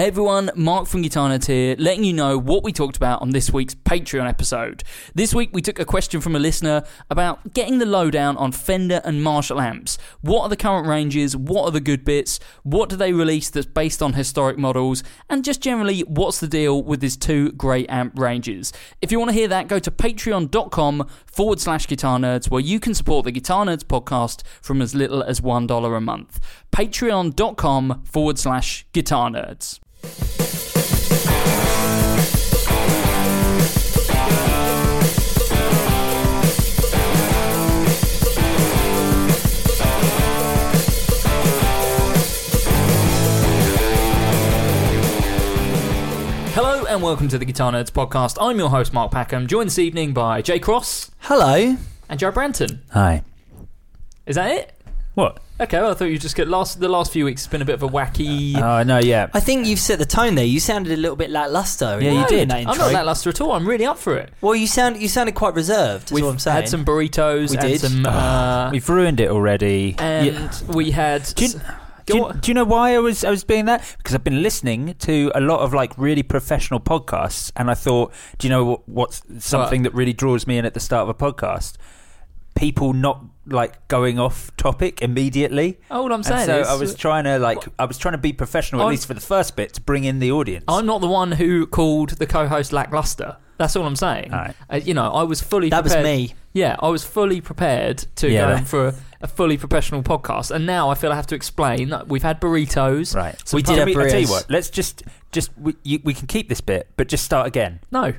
Hey everyone, Mark from Guitar Nerds here, letting you know what we talked about on this week's Patreon episode. This week we took a question from a listener about getting the lowdown on Fender and Marshall amps. What are the current ranges? What are the good bits? What do they release that's based on historic models? And just generally, what's the deal with these two great amp ranges? If you want to hear that, go to patreon.com forward slash guitar nerds where you can support the Guitar Nerds podcast from as little as $1 a month. Patreon.com forward slash guitar nerds. Hello and welcome to the Guitar Nerds podcast. I'm your host Mark Packham, joined this evening by Jay Cross Hello. and Joe Branton. Hi. Is that it? What? Okay, well, I thought you just get last the last few weeks. has been a bit of a wacky. Oh no, yeah. I think you've set the tone there. You sounded a little bit lackluster. in- Yeah, you did. I'm not that luster at all. I'm really up for it. Well, you sound you sounded quite reserved. Is We've what I'm saying. had some burritos We and did. some, uh, We've ruined it already. and Yeah. we had. Do you, Go do, you, do you know why I was I was being that? Because I've been listening to a lot of like really professional podcasts, and I thought, do you know what, what's something that really draws me in at the start of a podcast? People not like going off topic immediately. All I'm And saying so is, I was trying to like I was trying to be professional at I'm- least for the first bit to bring in the audience. I'm not the one who called the co-host lackluster. That's all I'm saying. Alright. Uh, you know, I was fully. that was prepared. me. Yeah, I was fully prepared to Yeah, go in for a, a fully professional podcast, and now I feel I have to explain that we've had burritos. right. We did have mean, I tell you burritos. what. Let's just just we, you, we can keep this bit, but just start again. No.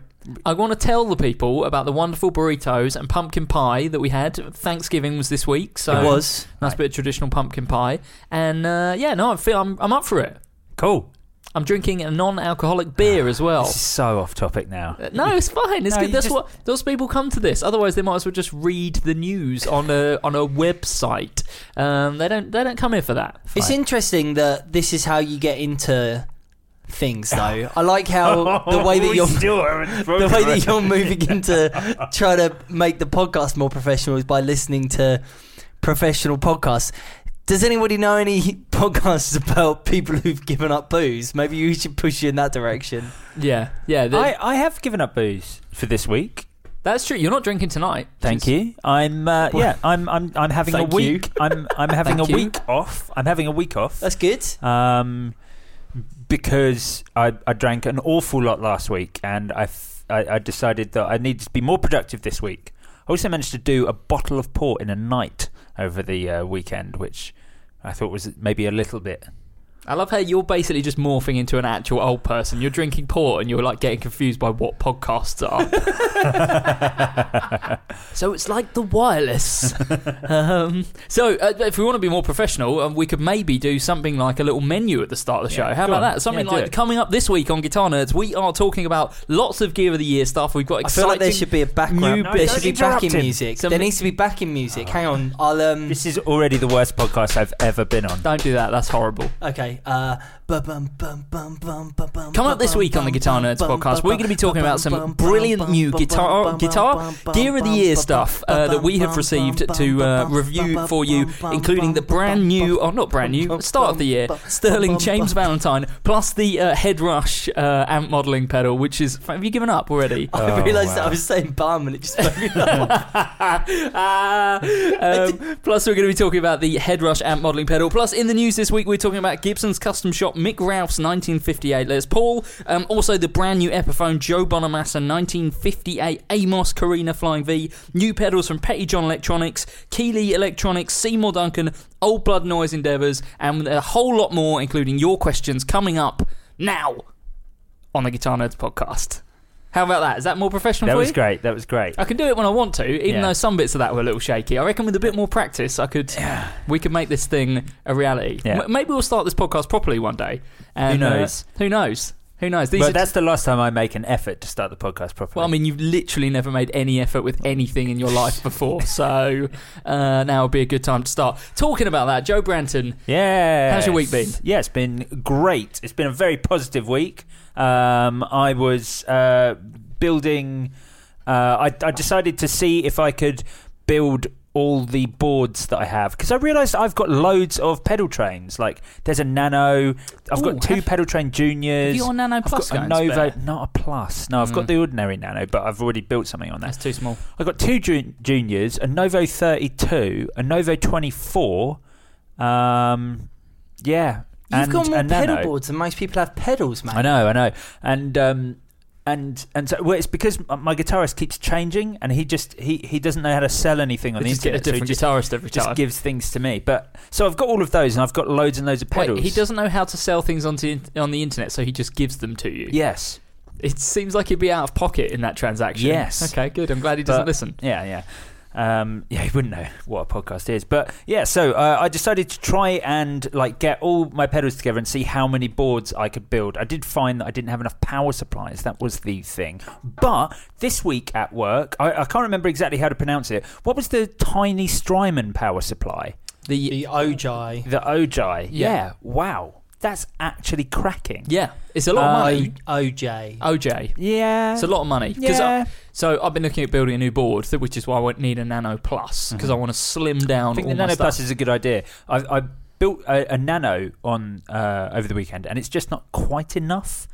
I want to tell the people about the wonderful burritos and pumpkin pie that we had. Thanksgiving was this week, so it was. nice bit of traditional pumpkin pie. And uh, yeah, no, I feel I'm, I'm up for it. Cool. I'm drinking a non-alcoholic beer as well. This is so off topic now. Uh, No, it's fine. It's No, good. That's just- what those people come to this. Otherwise, they might as well just read the news on a on a website. Um, they don't they don't come here for that. It's interesting that this is how you get into things, though. I like how the way that you're the way that you're moving into trying to make the podcast more professional is by listening to professional podcasts. Does anybody know any podcasts about people who've given up booze? Maybe we should push you in that direction. Yeah, yeah. the- I, I have given up booze for this week. that's true. You're not drinking tonight. Thank you. I'm uh, yeah. I'm I'm I'm having a Thank you. week. I'm I'm having a Thank you. week off. I'm having a week off. That's good. Um, because I I drank an awful lot last week, and I f- I, I decided that I needed to be more productive this week. I also managed to do a bottle of port in a night over the uh, weekend, which I thought was maybe a little bit. I love how you're basically just morphing into an actual old person. You're drinking port and you're like getting confused by what podcasts are. so it's like the wireless. um, so uh, if we want to be more professional, um, we could maybe do something like a little menu at the start of the show. Yeah, How about on. that? Something Yeah, like it. coming up this week on Guitar Nerds, we are talking about lots of Gear of the Year stuff. We've got I feel like there should be a background. new there should be backing music. Some- there needs to be backing music. Hang on, I'll um. This is already the worst podcast I've ever been on. Don't do that. That's horrible. Okay, Uh, Coming up this week on the Guitar Nerds podcast, we're going to be talking about some brilliant new guitar guitar gear of the year stuff uh, that we have received to uh, review for you, including the brand new, or not brand new, start of the year Sterling James Valentine, plus the uh, Head Rush amp modelling pedal, which is. Have you given up already? I Oh, realised that. I was saying bum and it just um, plus, we're going to be talking about the Head Rush amp modelling pedal. Plus, in the news this week, we're talking about Gibson's custom shop Mick Ralphs 1958 Les Paul. Um, also, the brand new Epiphone Joe Bonamassa 1958 Amos Korina Flying V. New pedals from Pettyjohn Electronics, Keeley Electronics, Seymour Duncan, Old Blood Noise Endeavours, and a whole lot more, including your questions, coming up now on the Guitar Nerds podcast. How about that? Is that more professional That for was you? great. That was great. I can do it when I want to, even Yeah. though some bits of that were a little shaky. I reckon with a bit more practice, I could. We could make this thing a reality. Yeah. M- maybe we'll start this podcast properly one day. And, Who uh, knows? who knows? Who knows? These But that's the last time I make an effort to start the podcast properly. well, I mean, you've literally never made any effort with anything in your life before, so uh, now would be a good time to start talking about that. Joe Branton, Yeah. How's your week been? Yeah, it's been great. It's been a very positive week. Um, I was uh, building. Uh, I, I decided to see if I could build all the boards that I have because I realised I've got loads of Pedaltrains. Like there's a Nano. I've Ooh, got two have- Pedaltrain juniors. have you got Nano I've Plus got a Novo, spare? not a Plus. No, I've got Mm. the ordinary Nano, but I've already built something on that. that's too small. I've got two jun- juniors, a Novo 32, a Novo 24. Um, yeah. You've and got more a Nano. pedal boards than most people have pedals, man. I know, I know. And um, and and so well, it's because my guitarist keeps changing, and he just he, he doesn't know how to sell anything on They the just get a internet. so he different just, guitarist every time. just gives things to me. But so I've got all of those, and I've got loads and loads of pedals. Wait, he doesn't know how to sell things onto on the internet, so he just gives them to you. Yes. It seems like he'd be out of pocket in that transaction. Yes. Okay, good. I'm glad he doesn't But- listen. Yeah, yeah. Um, yeah, he wouldn't know what a podcast is, but yeah. So uh, I decided to try and like get all my pedals together and see how many boards I could build. I did find that I didn't have enough power supplies. That was the thing. But this week at work, I, I can't remember exactly how to pronounce it. What was the tiny Strymon power supply? The The Ojai. The Ojai. Yeah. Yeah. Wow. That's actually cracking. yeah, it's a lot of money. OJ. OJ, Yeah. it's a lot of money. 'Cause Yeah. I- so I've been looking at building a new board, th- which is why I would need a Nano Plus because I want to slim down. I think all the my Nano stuff. Plus is a good idea. I, I built a, a Nano on uh, over the weekend, and it's just not quite enough.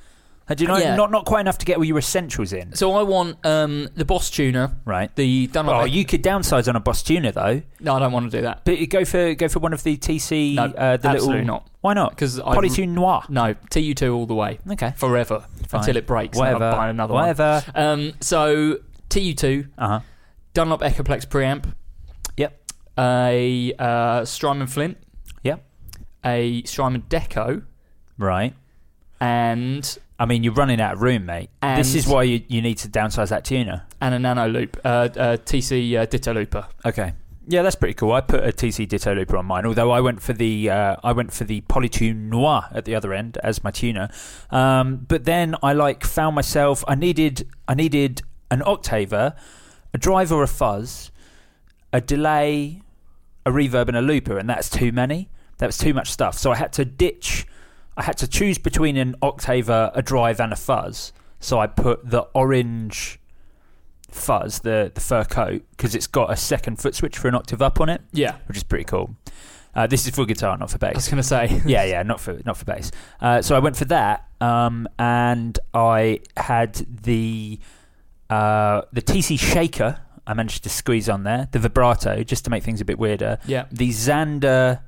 Uh, Do you know? Yeah. Not not quite enough to get all your essentials in. So I want um, the Boss tuner, Right. the Dunlop. Oh, you could downsize on a Boss Tuner though, No, I don't want to do that but you go for go for one of the TC. No, uh, the absolutely little, not. Why not? because I Polytune Noir. no TU2 all the way Okay. forever Fine. until it breaks. and Whatever. I'll buy another Whatever. one. Um, so TU2, Uh huh. Dunlop Echoplex preamp. Yep. A uh, Strymon Flint. Yep. A Strymon Deco, Right. and I mean, you're running out of room, mate. And- this is why you, you need to downsize that tuner. and a Nano Loop, uh, uh, TC uh, Ditto Looper. Okay. Yeah, that's pretty cool. I put a TC Ditto looper on mine, although I went for the uh, I went for the Polytune Noir at the other end as my tuner. Um, but then I like found myself I needed I needed an octaver, a drive or a fuzz, a delay, a reverb, and a looper, and that's too many. That was too much stuff. So I had to ditch. I had to choose between an octaver, a drive, and a fuzz. So I put the orange fuzz, the the fur coat, because it's got a second foot switch for an octave up on it, Yeah, which is pretty cool. Uh, this is for guitar, not for bass. I was going to say. yeah, yeah, not for not for bass. Uh, so I went for that, um, and I had the uh, the TC shaker. I managed to squeeze on there the vibrato just to make things a bit weirder. yeah. The Xander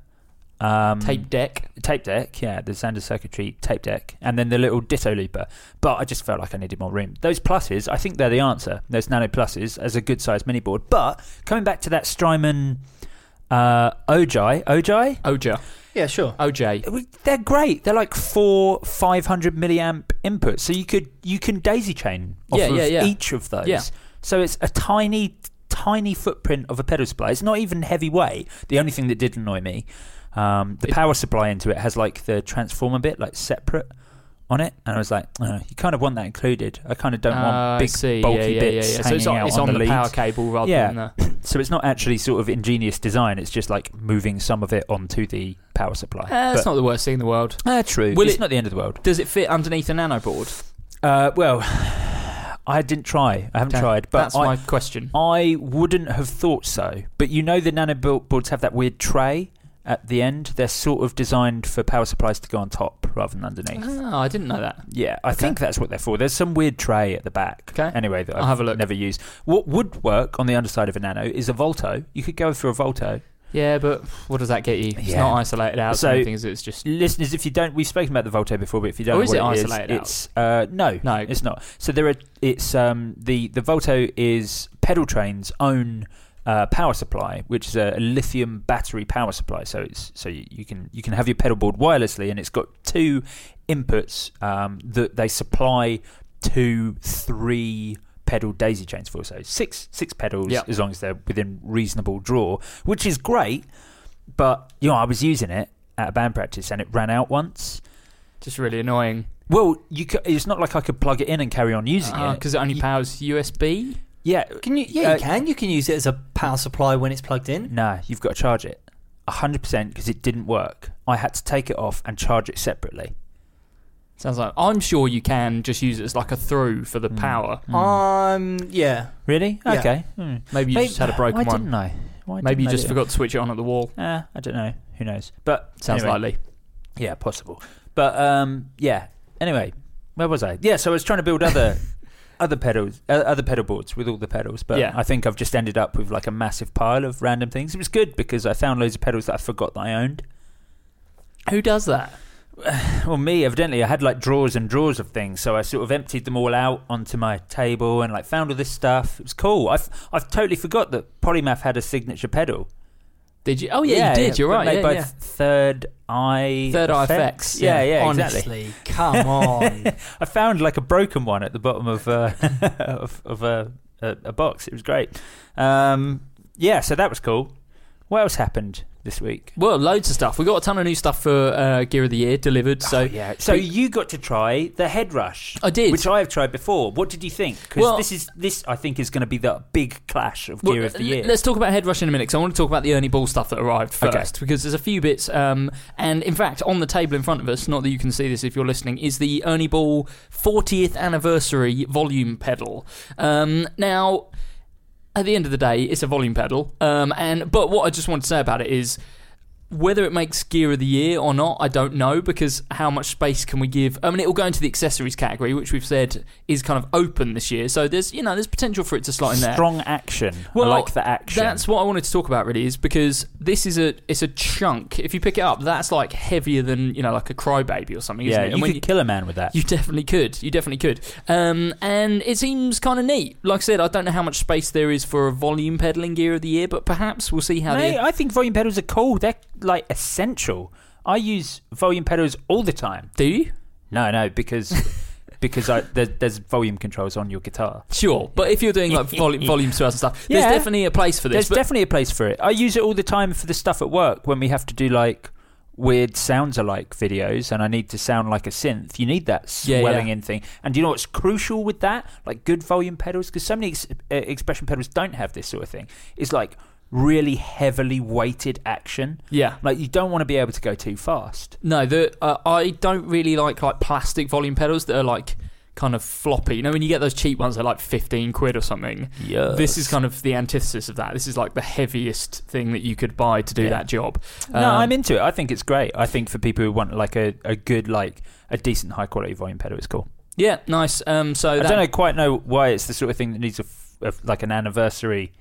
um, Tape deck. tape deck, yeah, the Xander circuitry tape deck, and then the little Ditto looper. But I just felt like I needed more room. Those pluses, I think they're the answer. Those Nano pluses as a good sized mini board. But coming back to that Strymon uh, Ojai, Ojai, Oja. Oh. Yeah, sure. OJ. they're great. They're like four 500 milliamp inputs, so you could you can daisy chain off Yeah, of yeah, yeah. each of those. Yeah. So it's a tiny tiny footprint of a pedal supply. It's not even heavy weight. The only thing that did annoy me, um, the power supply into it has like the transformer bit like separate on it, and I was like, oh, you kind of want that included. I kind of don't Uh, want big bulky yeah, yeah, bits yeah, yeah. So it's on, out it's on, on the, the, power cable rather Yeah. than the. So it's not actually sort of ingenious design. It's just like moving some of it onto the power supply. Uh, it's But- not the worst thing in the world. Uh, true. Will it's it- not the end of the world. Does it fit underneath a nano board? Uh, well, I didn't try. I haven't Okay, tried, but That's I, my question. I wouldn't have thought so. But you know, the nano boards have that weird tray at the end. They're sort of designed for power supplies to go on top rather than underneath. Oh, I didn't know that. Yeah, I Okay. think that's what they're for. There's some weird tray at the back. Okay. Anyway, that I'll I've have a look. never used. What would work on the underside of a Nano is a Volto. You could go for a Volto. Yeah, but what does that get you? It's Yeah. not isolated out. So- So anything, is it? It's just Listeners, if you don't, we've spoken about the Volto before, but if you don't Oh, know is what it it is, isolated out? it's uh, no, No. it's not. So there are. It's um the the Volto is Pedaltrain's own. Uh, power supply, which is a, lithium battery power supply, so it's so you, you can you can have your pedal board wirelessly, and it's got two inputs um, that they supply two, three pedal daisy chains for. So six six pedals, Yep. as long as they're within reasonable draw, which is great. But you know, I was using it at a band practice, and it ran out once. just really annoying. Well, you c it's not like I could plug it in and carry on using it. Because it only You- powers USB. Yeah, Can you? Yeah, Uh, you can. You can use it as a power supply when it's plugged in. No, you've got to charge it. 100% because it didn't work. I had to take it off and charge it separately. Sounds like I'm sure you can just use it as like a through for the Mm. power. Um. Yeah. Really? Yeah. Okay. Hmm. Maybe you Maybe- just had a broken Why one. didn't I? Why Maybe you didn't I just do forgot to switch it on at the wall. that? Uh, I don't know. Who knows? But Sounds anyway. likely. Yeah, possible. But um, yeah. Anyway, where was I? Yeah, so I was trying to build other other pedals, uh, other pedal boards with all the pedals. But Yeah. I think I've just ended up with like a massive pile of random things. It was good because I found loads of pedals that I forgot that I owned. Who does that? Well, me evidently, I had like drawers and drawers of things, so I sort of emptied them all out onto my table and like found all this stuff. It was cool. I've I've totally forgot that Polymath had a signature pedal. Did you? Oh yeah, you did. You're right. Made Yeah, by yeah. Third Eye Third Eye Effects. Effects, Yeah, yeah. yeah, exactly. Honestly, come on. I found like a broken one at the bottom of uh, of, of a, a a box. It was great. Um, yeah, so that was cool. What else happened this week? Well, loads of stuff. We got a ton of new stuff for uh, Gear of the Year delivered. So Oh, yeah, so you got to try the head rush. I did. which I have tried before. What did you think? Because Well- this is this I think is going to be the big clash of Well, gear of the year. Let's talk about head rush in a minute because I want to talk about the Ernie Ball stuff that arrived Okay. first because there's a few bits. Um, and in fact, on the table in front of us, not that you can see this if you're listening, is the Ernie Ball 40th anniversary volume pedal. Um, now, at the end of the day, it's a volume pedal. Um, and but what I just want to say about it is. Whether it makes gear of the year or not, I don't know because how much space can we give? I mean, it will go into the accessories category, which we've said is kind of open this year. So there's, you know, there's potential for it to slot in there. Strong action. Well, I like the action. That's what I wanted to talk about really is because this is a it's a chunk. If you pick it up, that's like heavier than you know like a crybaby or something. Isn't yeah, it? you And when could kill a man with that. you definitely could. You definitely could. Um, and it seems kind of neat. Like I said, I don't know how much space there is for a volume pedaling gear of the year, but perhaps we'll see how Mate, the I think volume pedals are cool. They're like essential. I use volume pedals all the time. do you. No, no, because because I, there, there's volume controls on your guitar. Sure, but if you're doing like volume, volume swells and stuff, there's definitely a place for this. There's definitely a place for it. I use it all the time for the stuff at work when we have to do like weird sounds alike videos and I need to sound like a synth. You need that Yeah, swelling yeah. in thing. And do you know what's crucial with that? Like good volume pedals, because so many ex- expression pedals don't have this sort of thing. It's like really heavily weighted action. yeah. Like you don't want to be able to go too fast. No, the uh, I don't really like like plastic volume pedals that are like kind of floppy. You know, when you get those cheap ones, they're like fifteen quid or something. Yeah. This is kind of the antithesis of that. This is like the heaviest thing that you could buy to do Yeah. that job. No, Um, I'm into it. I think it's great. I think for people who want like a, a good like a decent high quality volume pedal, it's cool. yeah, nice. Um, so I that, don't know quite know why it's the sort of thing that needs a, f- a like an anniversary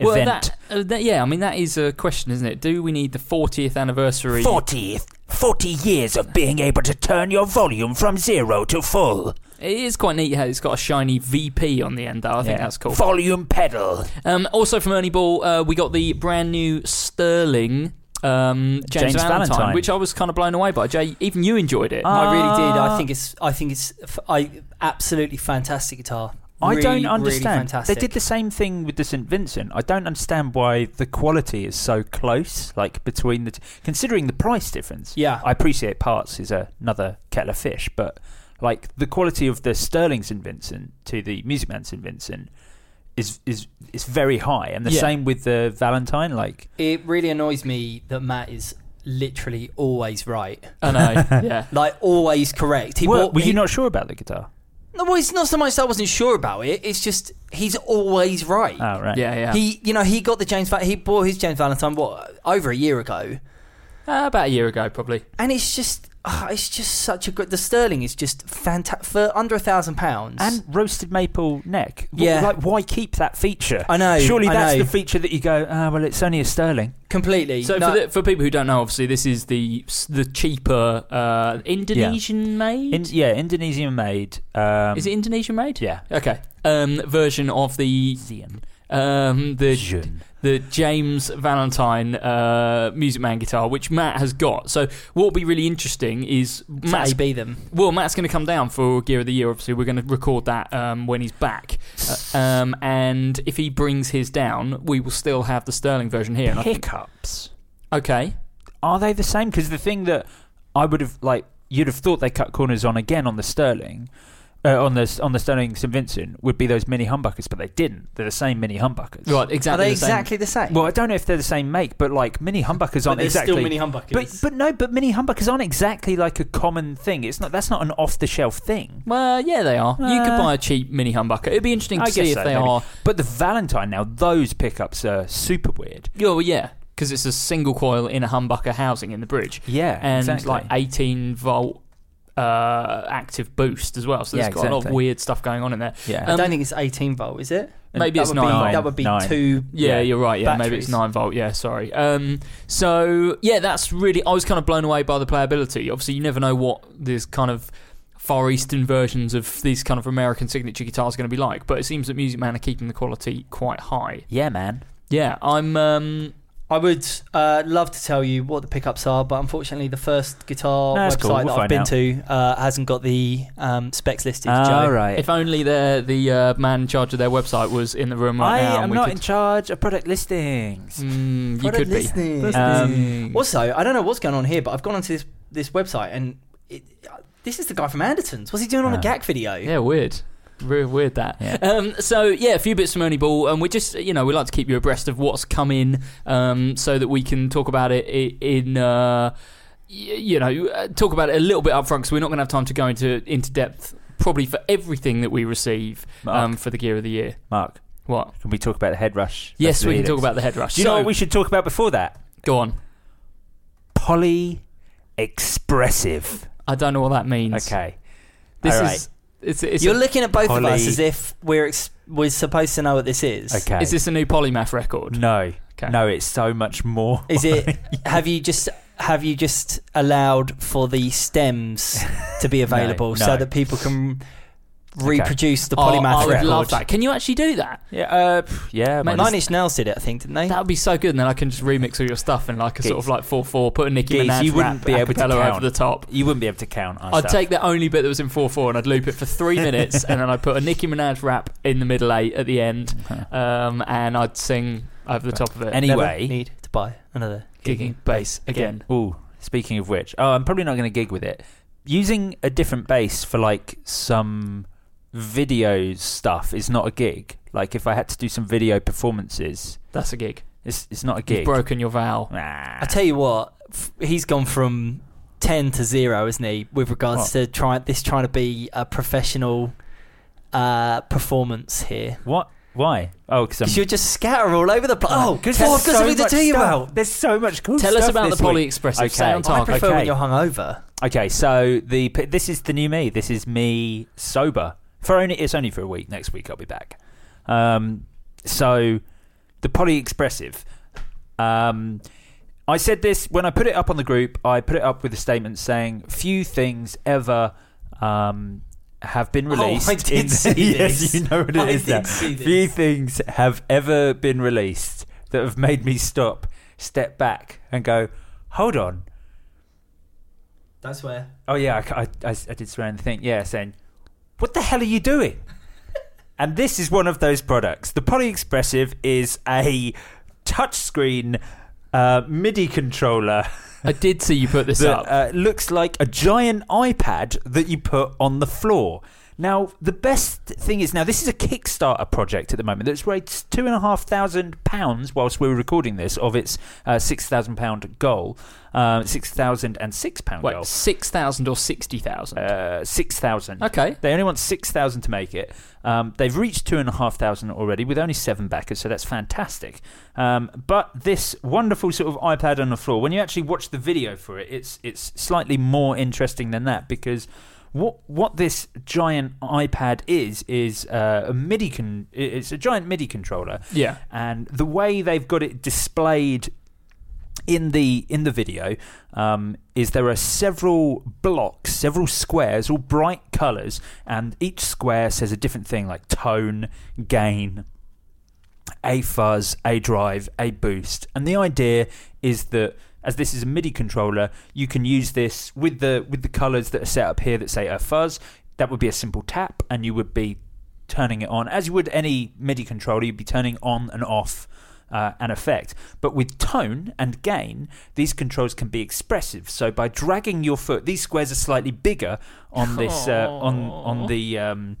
Well, event. that, uh, that yeah, I mean that is a question, isn't it? Do we need the 40th anniversary? 40th, 40 years of being able to turn your volume from zero to full. It is quite neat how it's got a shiny VP on the end. Though I think Yeah. that's cool. Volume pedal. Um, also from Ernie Ball, uh, we got the brand new Sterling. Um, James, James Valentine, Valentine. which I was kind of blown away by. Jay, even you enjoyed it. I really did. I Ah. think it's. I think it's. f- I absolutely fantastic guitar. I don't really understand. they did the same thing with the St Vincent. I don't understand why the quality is so close, like between the. T- considering the price difference. Yeah. I appreciate parts is another kettle of fish, but like the quality of the Sterling St Vincent to the Music Man St Vincent is is is very high, and the Yeah. same with the Valentine. Like, It really annoys me that Matt is literally always right. I know. yeah. Like always correct. He were, bought- were he- you not sure about the guitar? No, well, it's not so much that I wasn't sure about it. It's just he's always right. Oh, right. Yeah, yeah. He, you know, he got the James. Va- he bought his James Valentine what over a year ago, Uh, about a year ago, probably. and it's just, ah, it's just such a good. The Sterling is just fantastic for under a thousand pounds. And roasted maple neck. W- Yeah. Like, why keep that feature? I know, Surely I that's know. the feature that you go, ah, well, it's only a sterling. completely. So no, for, the, for people who don't know, obviously this is the the cheaper uh, Indonesian made. In, yeah, Indonesian made. Um, is it Indonesian made? Yeah. Okay. Um, version of the Xian. um, the Jun. The James Valentine uh, Music Man guitar, which Matt has got. So what will be really interesting is Matt's AB them. Well, Matt's going to come down for Gear of the Year. Obviously, we're going to record that um, when he's back. Uh, um, and if he brings his down, we will still have the Sterling version here. And I think, Hiccups. okay. Are they the same? Because the thing that I would have like, you'd have thought they cut corners on again on the Sterling, uh, on the on the Sterling St Vincent would be those mini humbuckers, but they didn't. They're the same mini humbuckers. Right, Are exactly. they the same. exactly the same? Well, I don't know if they're the same make, but like mini humbuckers aren't they're exactly. still mini humbuckers. but but no, but mini humbuckers aren't exactly like a common thing. It's not. That's not an off the shelf thing. Well, yeah, they are. you could Uh, buy a cheap mini humbucker. It'd be interesting to I see if so, they maybe. are. But the Valentine now, those pickups are super weird. Yeah, well, yeah, because it's a single coil in a humbucker housing in the bridge, Yeah, and exactly. like 18 volt uh, active boost as well. So there's Yeah, got a lot of weird stuff going on in there. yeah. I um, don't think it's 18 volt, is it? Maybe that it's would be, nine. That would be Nine. two. Yeah, Yeah. you're right. Yeah, maybe it's nine volt. Yeah, sorry. Um, so yeah, that's really. I was kind of blown away by the playability. Obviously, you never know what this kind of far eastern versions of these kind of American signature guitars are going to be like. But it seems that Music Man are keeping the quality quite high. yeah, man. Yeah, I'm. Um, I would uh, love to tell you what the pickups are, but unfortunately, the first guitar No, website cool. We'll that I've been out. to uh, hasn't got the um, specs listed. All Joe. right. if only the the uh, man in charge of their website was in the room right I now. and am not could- in charge of product listings. Mm, you Product could be. Um, Also, I don't know what's going on here, but I've gone onto this this website and it, uh, this is the guy from Andertons. What's he doing on a Ah. GAC video? Yeah, weird. Really weird that. Yeah. Um, so yeah, a few bits from Ernie Ball, and we just you know we like to keep you abreast of what's come in, um, so that we can talk about it i- in. Uh, you know, uh, talk about it a little bit up front because we're not going to have time to go into into depth probably for everything that we receive um, for the gear of the year. Mark, What? can we talk about the head rush? Yes, we can talk about the head rush. Do you so, know what we should talk about before that? go on. Poly expressive. I don't know what that means. Okay. This All is right. It's, it's You're a- looking at both of us as if we're ex- we're supposed to know what this is. Okay. is this a new polymath record? No. Okay. No, it's so much more. Is it? have you just have you just allowed for the stems to be available so no. that people can reproduce the Oh, polymath I would record? love that. Can you actually do that? Yeah, uh, pff, yeah. Mate, Nine Inch Nails did it, I think, didn't they? That would be so good, and then I can just remix all your stuff in like a sort of like four four. Put a Nicki Geez, Minaj you wouldn't rap be able to acapella count. over the top. You wouldn't be able to count. I'd stuff. take the only bit that was in four four, and I'd loop it for three minutes, and then I'd put a Nicki Minaj rap in the middle eight at the end, um, and I'd sing over the top of it. Any- Never Anyway. need to buy another gigging bass again. Ooh, speaking of which, oh, I'm probably not going to gig with it. Using a different bass for like some videos stuff is not a gig. Like if I had to do some video performances, That's a gig. it's it's not a You've gig. broken your vow. Nah. I tell you what, f- he's gone from ten to zero, isn't he? With regards What? to trying this trying to be a professional uh, performance here. what? Why? Oh, because I'm. Because you're just scatter all over the place. Oh, because oh, I've got something to tell you about. There's so much cool Tell us stuff about the this week. Poly Expressive. Okay. on I target. prefer okay. when you're hungover. Okay, so the p- this is the new me. This is me sober for only it's only for a week. Next week I'll be back. Um, so the poly expressive. Um, I said this when I put it up on the group. I put it up with a statement saying few things ever um, have been Oh, released. I did in see yes, this. you know what it I is now. Few things have ever been released that have made me stop, step back, and go, hold on. That's where. Oh yeah, I, I, I, I did swear in the thing. Yeah, saying, "What the hell are you doing?" and this is one of those products. The Poly Expressive is a touchscreen uh, MIDI controller I did see you put this that up. uh, looks like a giant iPad that you put on the floor. Now, the best thing is now this is a Kickstarter project at the moment that's raised two and a half thousand pounds whilst we were recording this of its uh, six thousand pound goal, uh, six thousand and six pound goal. Wait, six thousand or sixty thousand? Uh, six thousand. okay. They only want six thousand to make it. Um, they've reached two and a half thousand already with only seven backers, so that's fantastic. Um, but this wonderful sort of iPad on the floor, when you actually watch the video for it, it's it's slightly more interesting than that because what what this giant iPad is is uh, a MIDI con- it's a giant MIDI controller, Yeah. and the way they've got it displayed in the in the video um, is there are several blocks, several squares, all bright colours, and each square says a different thing like tone, gain, a fuzz, a drive, a boost, and the idea is that as this is a MIDI controller, you can use this with the with the colours that are set up here that say a fuzz. That would be a simple tap, and you would be turning it on as you would any MIDI controller. You'd be turning on and off uh, an effect. But with tone and gain, these controls can be expressive. So by dragging your foot, these squares are slightly bigger on this uh, on on the um,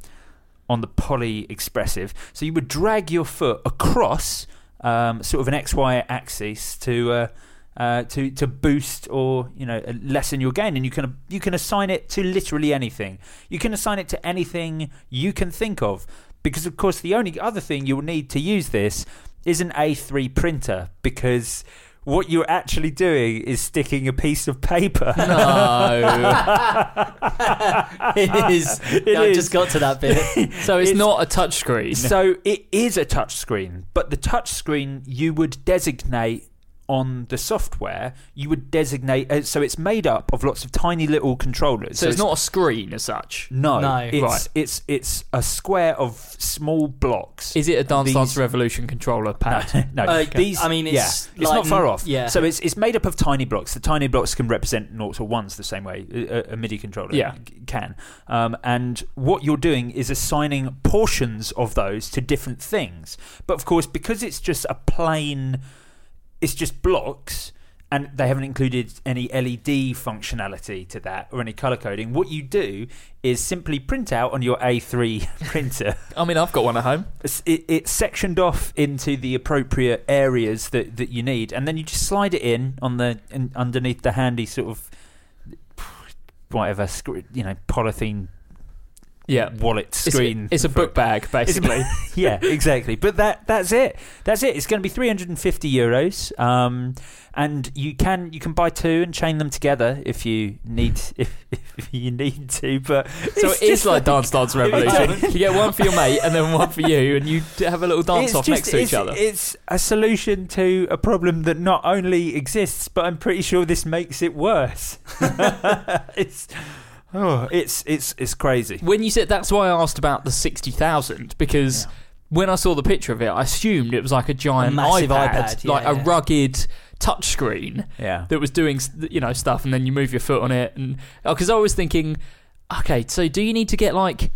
on the poly expressive. So you would drag your foot across um, sort of an X Y axis to. Uh, uh, to to boost or you know lessen your gain, and you can you can assign it to literally anything. You can assign it to anything you can think of, because of course the only other thing you'll need to use this is an A3 printer, because what you're actually doing is sticking a piece of paper. No. it is. It I just got to that bit. so it's, It's- not a touchscreen. So it is a touch screen, but the touch screen you would designate on the software, you would designate. Uh, so it's made up of lots of tiny little controllers. so it's not a screen as such. No, No. it's, Right. it's it's a square of small blocks. Is it a Dance These- Dance Revolution controller pad? no, Uh, these. I mean, it's yeah, it's not far off. yeah. So it's it's made up of tiny blocks. The tiny blocks can represent noughts or ones the same way a, a MIDI controller Yeah. can. Um, and what you're doing is assigning portions of those to different things. But of course, because it's just a plain, it's just blocks. And they haven't included any LED functionality to that or any color coding. What you do is simply print out on your A3 printer I mean, I've got one at home. it's- it, it's sectioned off into the appropriate areas that, that you need, and then you just slide it in on the in, underneath the handy sort of whatever you know polythene Yeah. wallet screen. It's, a book bag, basically. yeah, exactly. But that that's it. That's it. It's going to be 350 euros. Um, and you can you can buy two and chain them together if you need if, if you need to. But so it's it is just like Dance Dance Revolution. You get one for your mate and then one for you, and you have a little dance It's off just- next to each other. It's a solution to a problem that not only exists, but I'm pretty sure this makes it worse. it's oh, it's it's it's crazy. when you said that's why I asked about the sixty thousand because Yeah. when I saw the picture of it, I assumed it was like a giant A massive iPad, iPad, yeah, like a yeah. rugged touchscreen Yeah. that was doing you know stuff, and then you move your foot on it, and oh, because I was thinking, okay, so do you need to get like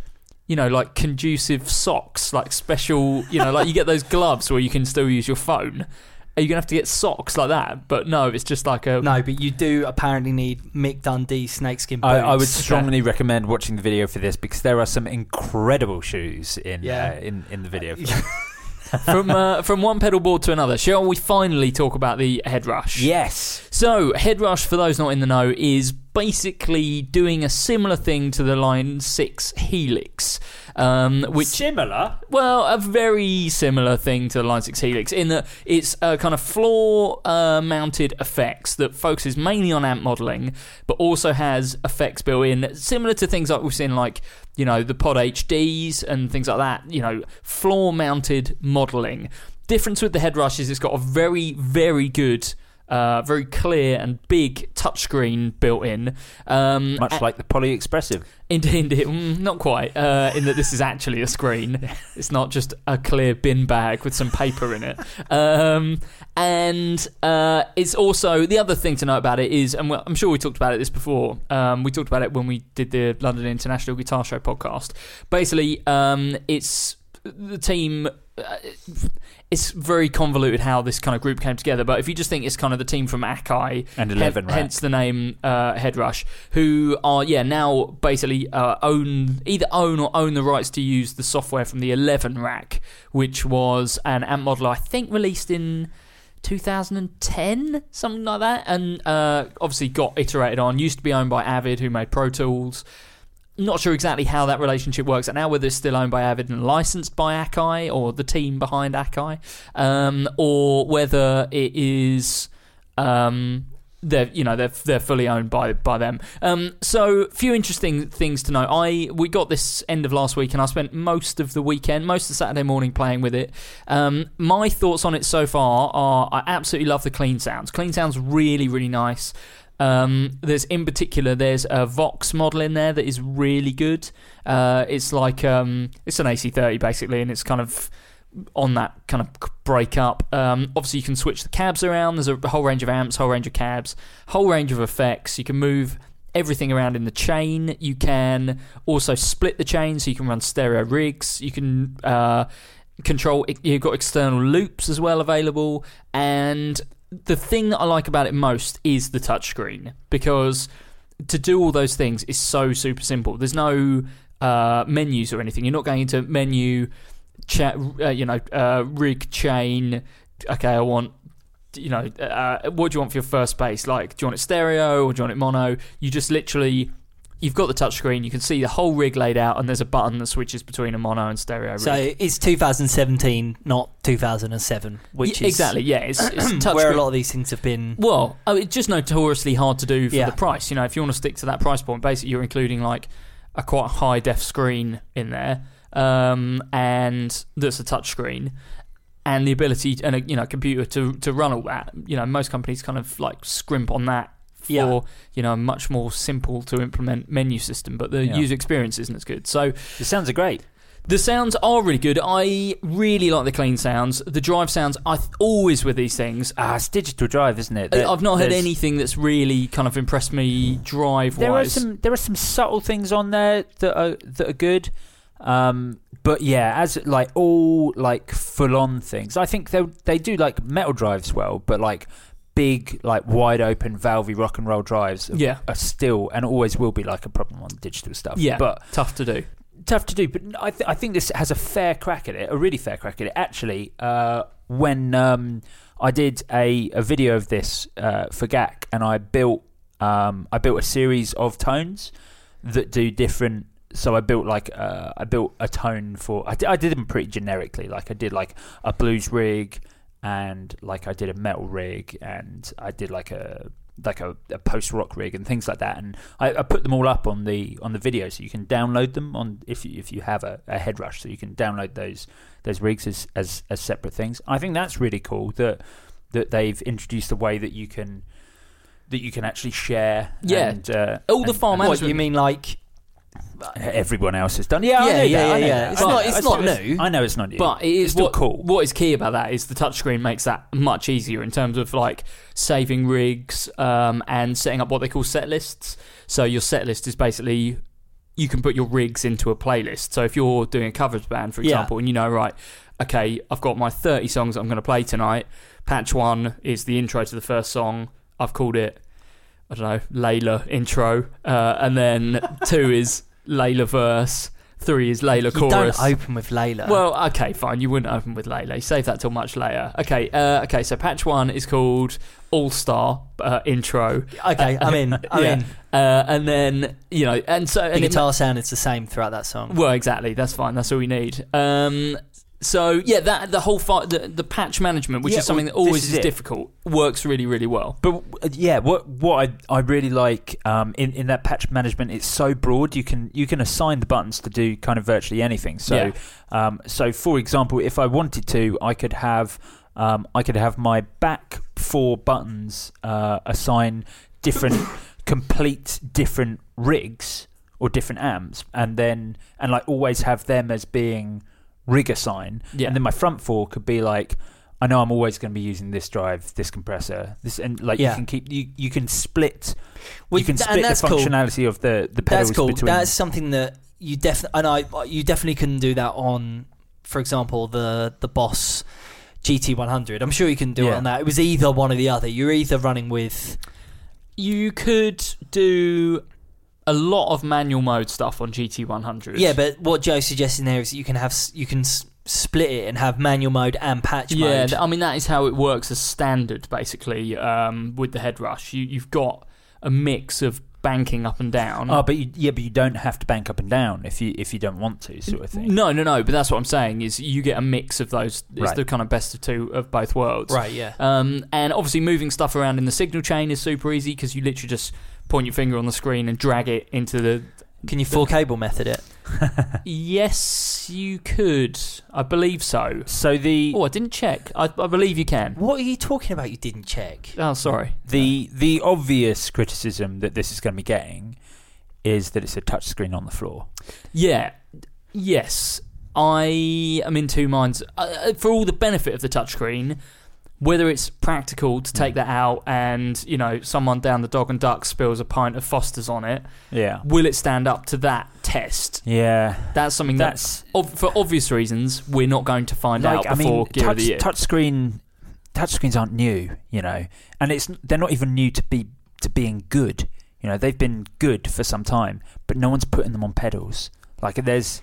you know like conducive socks, like special, you know, like you get those gloves where you can still use your phone. Are you gonna have to get socks like that? But no, it's just like a No, but you do apparently need Mick Dundee snakeskin boots. I, I would strongly recommend watching the video for this because there are some incredible shoes in Yeah. uh, in in the video. from uh, from one pedal board to another. Shall we finally talk about the head rush? yes. So, Head Rush, for those not in the know, is basically doing a similar thing to the Line 6 Helix. Um, which, Similar. well, a very similar thing to the Line 6 Helix in that it's a kind of floor uh, mounted effects that focuses mainly on amp modeling, but also has effects built in, similar to things like we've seen, like, you know, the Pod HDs and things like that, you know, floor mounted modeling. Difference with the Head Rush is it's got a very, very good. Uh, very clear and big touchscreen built in. Um, Much like the Poly Expressive. Indeed. Mm, not quite. Uh, in that this is actually a screen. It's not just a clear bin bag with some paper in it. Um, and uh, it's also the other thing to know about it is, and I'm sure we talked about it this before. Um, we talked about it when we did the London International Guitar Show podcast. Basically, um, it's the team. It's very convoluted how this kind of group came together. But if you just think it's kind of the team from Akai And 11 Rack. hence the name uh, Headrush, who are yeah now basically uh, own either own or own the rights to use the software from the Eleven rack, which was an amp model I think released in 2010, something like that, and uh, obviously got iterated on. Used to be owned by Avid, who made Pro Tools. Not sure exactly how that relationship works and now, whether it's still owned by Avid and licensed by Akai or the team behind Akai, um, or whether it is um, they're you know they're they're fully owned by by them. Um, so few interesting things to know. I we got this end of last week and I spent most of the weekend, most of Saturday morning playing with it. Um, my thoughts on it so far are I absolutely love the clean sounds. Clean sounds really really nice. Um, there's in particular there's a Vox model in there that is really good. Uh, it's like um, it's an AC30 basically, and it's kind of on that kind of break up. Um, obviously, you can switch the cabs around. There's a whole range of amps, whole range of cabs, whole range of effects. You can move everything around in the chain. You can also split the chain, so you can run stereo rigs. You can uh, control. You've got external loops as well available, and the thing that I like about it most is the touchscreen because to do all those things is so super simple. There's no uh, menus or anything. You're not going into menu, chat, uh, you know, uh, rig chain. Okay, I want, you know, uh, what do you want for your first base? Like, do you want it stereo or do you want it mono? You just literally. You've got the touchscreen. You can see the whole rig laid out, and there's a button that switches between a mono and stereo rig. So it's 2017, not 2007, which Yeah, is exactly, yeah. It's, it's touchscreen. where a lot of these things have been. Well, oh, it's just notoriously hard to do for Yeah. the price. You know, if you want to stick to that price point, basically you're including like a quite high def screen in there, um, and that's a touch screen, and the ability and a you know computer to to run all that. You know, most companies kind of like scrimp on that for Yeah. you know a much more simple to implement menu system, but the Yeah. user experience isn't as good. So The sounds are great. the sounds are really good. I really like the clean sounds. The drive sounds. I th- always with these things. Ah, it's digital drive, isn't it? There- I've not heard anything that's really kind of impressed me drive There are wise. some there are some subtle things on there that are that are good. Um, but yeah, as like all like full on things, I think they they do like metal drives well, but like big like wide open valvey rock and roll drives are, Yeah. are still and always will be like a problem on digital stuff. Yeah, but tough to do. tough to do. But I, th- I think this has a fair crack at it, a really fair crack at it. Actually, uh, when um, I did a, a video of this uh, for GAC, and I built um, I built a series of tones that do different. So I built like uh, I built a tone for I did, I did them pretty generically. Like I did like a blues rig, and like I did a metal rig, and I did like a like a, a post rock rig and things like that. And I, I put them all up on the on the video, so you can download them on if you, if you have a, a head rush, so you can download those those rigs as, as as separate things. I think that's really cool that that they've introduced a way that you can that you can actually share. Yeah. and, uh, All the and- farm and What you mean, like everyone else has done. Yeah, I Yeah, know yeah, that, yeah, yeah. It's But not- it's not new. I know it's not new, But it is it's still what, cool. What is key about that is the touchscreen makes that much easier in terms of like saving rigs um, and setting up what they call set lists. So your set list is basically you can put your rigs into a playlist. So if you're doing a covers band, for Yeah. example, and you know, right, okay, I've got my 30 songs I'm going to play tonight. Patch one is the intro to the first song. I've called it, I don't know, Layla intro. Uh, and then two is Layla verse. Three is Layla you chorus. don't open with Layla. Well, okay, fine. You wouldn't open with Layla. You Save that till much later. Okay, uh, okay. So patch one is called All Star uh, intro, okay, I'm in. I'm Yeah. in. uh, and then you know, and so The and it guitar sound is the same throughout that song. well, exactly. That's fine. That's all we need. Um, so yeah, that the whole fi- the, the patch management, which Yeah, is something well, that always this is, is it. difficult, works really really well. But uh, yeah, what what I I really like um, in in that patch management, it's so broad. You can you can assign the buttons to do kind of virtually anything. So um, so for example, if I wanted to, I could have um, I could have my back four buttons uh, assign different complete different rigs or different amps, and then and like always have them as being rig assign. Yeah. And then my front four could be like, I know I'm always going to be using this drive, this compressor, this, and like Yeah. you can keep you you can split. Well, you can th- split the that's cool. functionality of the the pedals That's cool. between. That's something that you definitely and I you definitely couldn't do that on, for example, the the Boss GT100. I'm sure you can do it on that. It was either one or the other. You're either running with You could do a lot of manual mode stuff on GT100. yeah, but what Joe's suggesting there is that you can have you can s- split it and have manual mode and patch yeah, mode. th- I mean that is how it works as standard, basically, um, with the head rush. You, you've got a mix of banking up and down. Oh, but you, yeah, but you don't have to bank up and down if you if you don't want to, sort of thing. No, no, no. But that's what I'm saying is you get a mix of those. It's Right. the kind of best of two of both worlds. right, yeah. Um, and obviously, moving stuff around in the signal chain is super easy because you literally just point your finger on the screen and drag it into the. Can you full cable method it? Yes, you could. I believe so. So the Oh, I didn't check. I, I believe you can. What are you talking about? You didn't check. Oh, sorry. the the obvious criticism that this is going to be getting is that it's a touchscreen on the floor. Yeah. Yes. I am in two minds. Uh, for all the benefit of the touchscreen, whether it's practical to take mm. that out and, you know, someone down the dog and duck spills a pint of Foster's on it, Yeah. will it stand up to that test? Yeah. That's something That's that, ob- for obvious reasons, we're not going to find like out I before mean, Gear touch, of the Year. touchscreen touchscreens aren't new, you know, and it's they're not even new to be to being good. You know, they've been good for some time, but no one's putting them on pedals. Like there's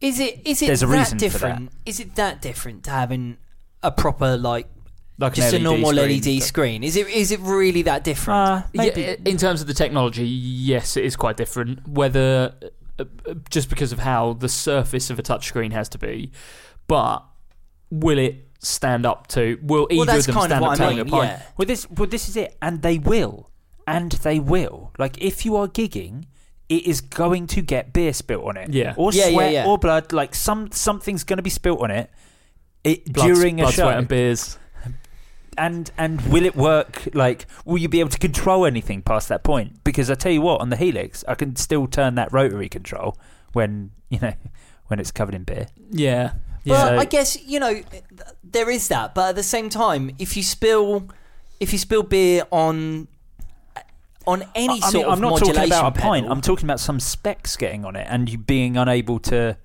Is it is it There's a that reason for that. different? Is it that different to having a proper like like just a normal screen. LED screen? Is it is it really that different? uh, maybe Yeah, in terms of the technology, yes, it is quite different. Whether uh, uh, just because of how the surface of a touchscreen has to be, but will it stand up to? Will either well, of them kind of stand up what to I mean. a? Yeah. Well, this well, this is it, and they will, and they will. Like if you are gigging, it is going to get beer spilt on it, Yeah. or Yeah, sweat, yeah. or blood. Like some something's going to be spilt on it. It Blood, during a blood, show, sweat, and beers. And and will it work? Like, will you be able to control anything past that point? Because I tell you what, on the Helix, I can still turn that rotary control when you know when it's covered in beer. Yeah, But yeah. So- I guess you know there is that. But at the same time, if you spill if you spill beer on on any I sort mean, of I'm not talking modulation about a pint. I'm talking about some specs getting on it and you being unable to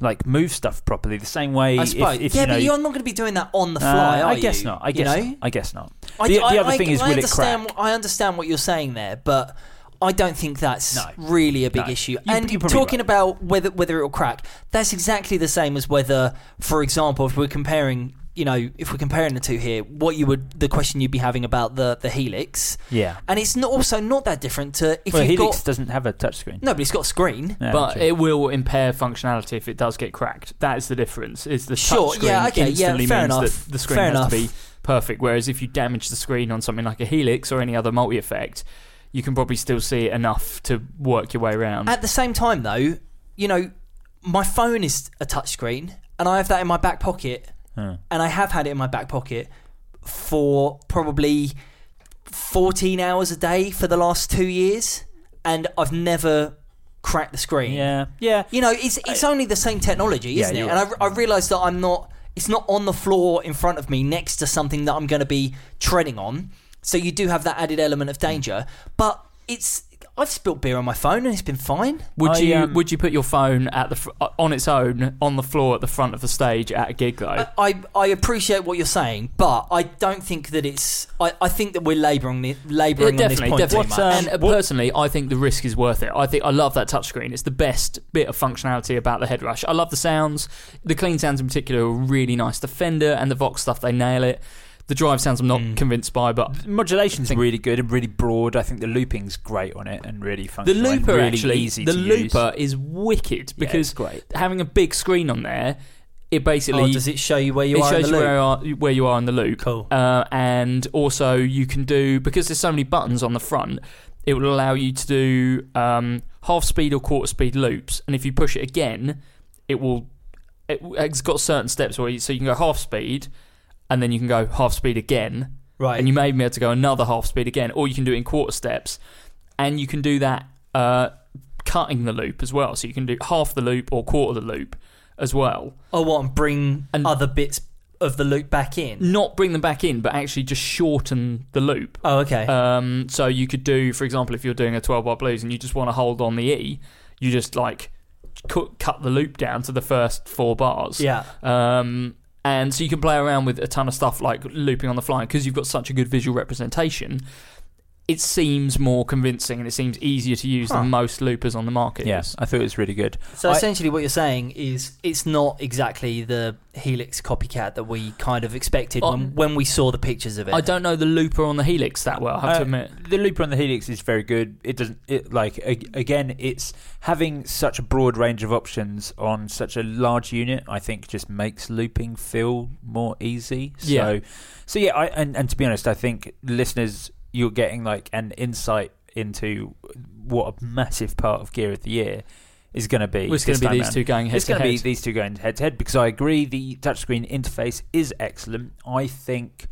like move stuff properly. The same way, I suppose. if yeah, you know, but you're not going to be doing that on the Uh, fly, are I guess you? not. I You guess know? not. I guess not. I, The- the I- other I- thing is, I will it crack? I understand what you're saying there, but I don't think that's No. really a big No. issue. You- and you're talking right. about whether whether it will crack, that's exactly the same as whether, for example, if we're comparing, you know, if we're comparing the two here, what you would the question you'd be having about the the Helix, Yeah. and it's not also not that different to if well, you've Helix got doesn't have a touchscreen. no, but it's got a screen. Yeah, but true. it will impair functionality if it does get cracked. That is the difference. Is the Sure, touchscreen yeah, okay, yeah, instantly fair means enough, that the screen fair has to be perfect. Whereas if you damage the screen on something like a Helix or any other multi effect, you can probably still see it enough to work your way around. At the same time, though, you know, my phone is a touchscreen, and I have that in my back pocket, Huh. and I have had it in my back pocket for probably 14 hours a day for the last two years, and I've never cracked the screen. Yeah. Yeah. You know, it's it's only the same technology, Yeah, isn't it? And I. I realise that I'm not. It's not on the floor in front of me next to something that I'm going to be treading on. So you do have that added element of danger. Hmm. But it's. I've spilt beer on my phone and it's been fine. would I, you um, would you put your phone at the fr- uh, on its own on the floor at the front of the stage at a gig though? I, I, I appreciate what you're saying, but I don't think that it's. I, I think that we're labouring labouring Yeah, on this definitely, point definitely. too much. and uh, personally, I think the risk is worth it. I think I love that touchscreen. It's the best bit of functionality about the Headrush. I love the sounds. The clean sounds in particular are really nice. The Fender and the Vox stuff, they nail it. The drive sounds I'm not Mm. convinced by, but Modulation's think- really good and really broad. I think the looping's great on it and really fun. the functional. and looper really actually, easy the to use. looper is wicked because it's great. having a big screen on there, it basically oh, does it show you where you it are in shows the you loop? where you are where you are in the loop. Cool. Uh, and also you can do because there's so many buttons on the front. It will allow you to do um, half speed or quarter speed loops, and if you push it again, it will. It, it's got certain steps where you, so you can go half speed, and then you can go half speed again, Right. and you may be able to go another half speed again, or you can do it in quarter steps, and you can do that uh, cutting the loop as well. So you can do half the loop or quarter the loop as well. oh, what? And bring And- other bits of the loop back in? Not bring them back in, but actually just shorten the loop. Oh, okay. Um, so you could do, for example, if you're doing a 12 bar blues and you just want to hold on the E, you just like cut, cut the loop down to the first four bars. yeah. Um, and so you can play around with a ton of stuff like looping on the fly because you've got such a good visual representation. It seems more convincing and it seems easier to use Huh. than most loopers on the market. Yes, I thought it was really good. So I- essentially, what you're saying is it's not exactly the Helix copycat that we kind of expected Oh, when, when we saw the pictures of it. I don't know the looper on the Helix that well. I have to Uh, admit. the looper on the Helix is very good. It doesn't it like a- again, it's having such a broad range of options on such a large unit. I think just makes looping feel more easy. So, Yeah. so yeah. I and, and to be honest, I think listeners, you're getting like an insight into what a massive part of Gear of the Year is going to be. Well, it's going to be these round. two going head It's to going to be head. these two going head to head because I agree the touchscreen interface is excellent. I think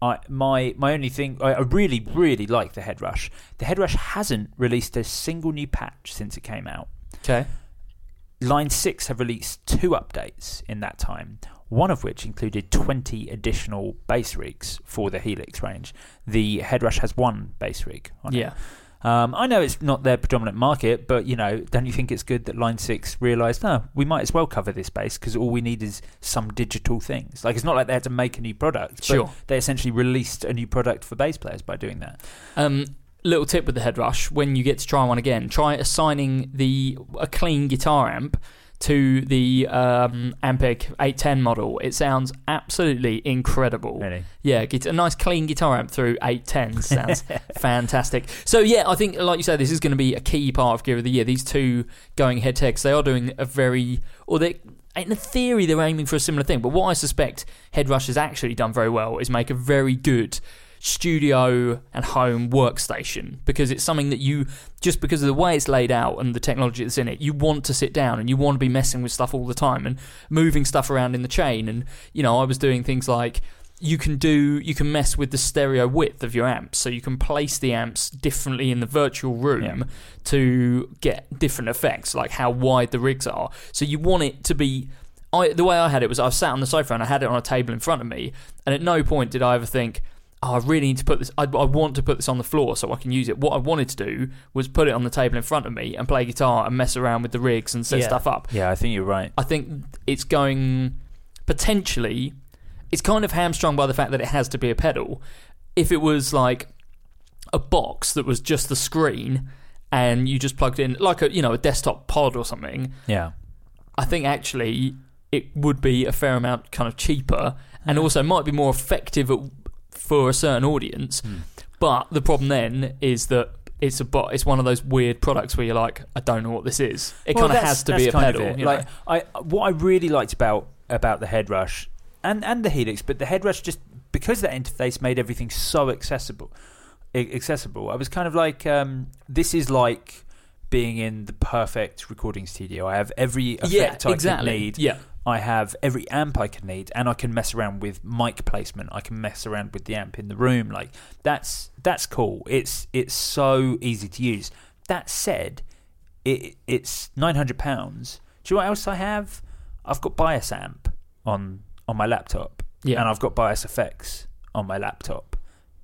I my my only thing I, I really really like the Headrush. The Headrush hasn't released a single new patch since it came out. Okay. Line six have released two updates in that time. One of which included 20 additional base rigs for the Helix range. The Headrush has one base rig on it. Yeah. Um, I know it's not their predominant market, but you know, don't you think it's good that Line Six realised, no, we might as well cover this base because all we need is some digital things. Like it's not like they had to make a new product. but Sure. They essentially released a new product for bass players by doing that. Um, little tip with the Headrush: when you get to try one again, try assigning the a clean guitar amp to the um, Ampeg 810 model. It sounds absolutely incredible. Really. Yeah, a nice clean guitar amp through 810 sounds fantastic. So yeah, I think like you said, this is going to be a key part of Gear of the Year. These two going head to head, they are doing a very, or they. In theory, they're aiming for a similar thing, but what I suspect Headrush has actually done very well is make a very good studio and home workstation because it's something that you just because of the way it's laid out and the technology that's in it you want to sit down and you want to be messing with stuff all the time and moving stuff around in the chain. And you know I was doing things like you can do you can mess with the stereo width of your amps. So you can place the amps differently in the virtual room Yeah. to get different effects like how wide the rigs are. So you want it to be I, the way I had it was I sat on the sofa and I had it on a table in front of me and at no point did I ever think oh, I really need to put this I, I want to put this on the floor so I can use it what I wanted to do was put it on the table in front of me and play guitar and mess around with the rigs and set Yeah. stuff up Yeah, I think you're right. I think it's going potentially. It's kind of hamstrung by the fact that it has to be a pedal. If it was like a box that was just the screen and you just plugged in like a you know a desktop pod or something, Yeah. I think actually it would be a fair amount kind of cheaper and also might be more effective at, for a certain audience. Hmm. But the problem then is that it's a bot. It's one of those weird products where you're like, I don't know what this is. It Well, kind of has to be a kind of pedal. Like I, what I really liked about about the Headrush and and the Helix, but the Headrush just because that interface made everything so accessible. Accessible. I was kind of like, um, this is like being in the perfect recording studio. I have every effect yeah, I exactly. need. Yeah. I have every amp I can need, and I can mess around with mic placement. I can mess around with the amp in the room. Like that's that's cool. It's it's so easy to use. That said, it it's nine hundred pounds. Do you know what else I have? I've got Bias Amp on on my laptop, Yeah. and I've got Bias Effects on my laptop,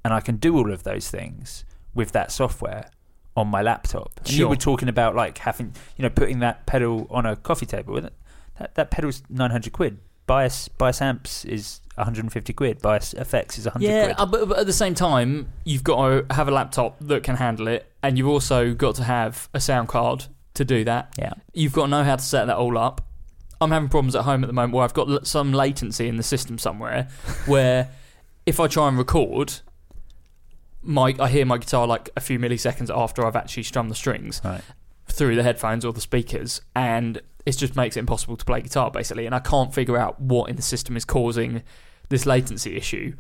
and I can do all of those things with that software on my laptop. And you were talking about like having you know putting that pedal on a coffee table. It. That that pedal's nine hundred quid. Bias Bias Amps is one hundred and fifty quid. Bias Effects is hundred Yeah, quid. uh, but, but at the same time, you've got to have a laptop that can handle it, and you've also got to have a sound card to do that. yeah. You've got to know how to set that all up. I'm having problems at home at the moment where I've got some latency in the system somewhere, where if I try and record, my I hear my guitar like a few milliseconds after I've actually strummed the strings Right. Through the headphones or the speakers, and it just makes it impossible to play guitar basically. And I can't figure out what in the system is causing this latency issue.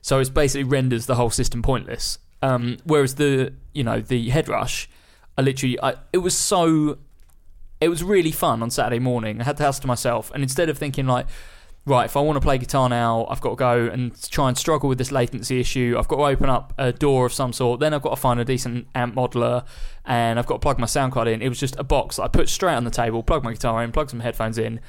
So it basically renders the whole system pointless. Um, whereas the you know the Headrush, I literally I, it was so it was really fun on Saturday morning. I had the house to myself, and instead of thinking like, right, if I want to play guitar now, I've got to go and try and struggle with this latency issue. I've got to open up a door of some sort. Then I've got to find a decent amp modeler, and I've got to plug my sound card in. It was just a box that I put straight on the table, plug my guitar in, plug some headphones in,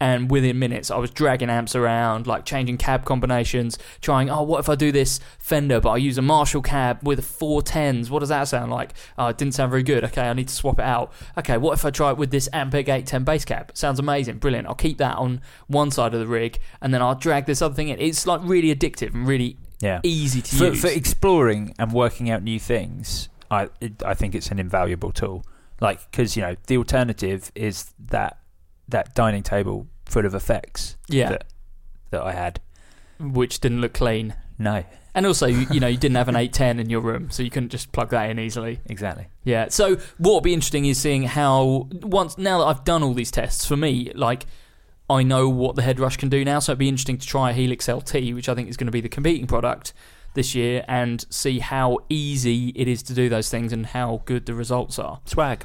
and within minutes I was dragging amps around, like changing cab combinations, trying, oh, what if I do this Fender, but I use a Marshall cab with four tens? What does that sound like? Oh, it didn't sound very good. Okay, I need to swap it out. Okay, what if I try it with this Ampeg 810 bass cab? Sounds amazing, brilliant. I'll keep that on one side of the rig, and then I'll drag this other thing in. It's like really addictive and really Yeah. easy to For, use. for exploring and working out new things, I it, I think it's an invaluable tool. Like because you know the alternative is that that dining table full of effects yeah, that that I had. which didn't look clean. No, And also, you, you know, you didn't have an 810 in your room, so you couldn't just plug that in easily. exactly. Yeah. So what will be interesting is seeing how once now that I've done all these tests for me, like I know what the Headrush can do now. So it'd be interesting to try a Helix LT, which I think is going to be the competing product this year, and see how easy it is to do those things and how good the results are. Swag.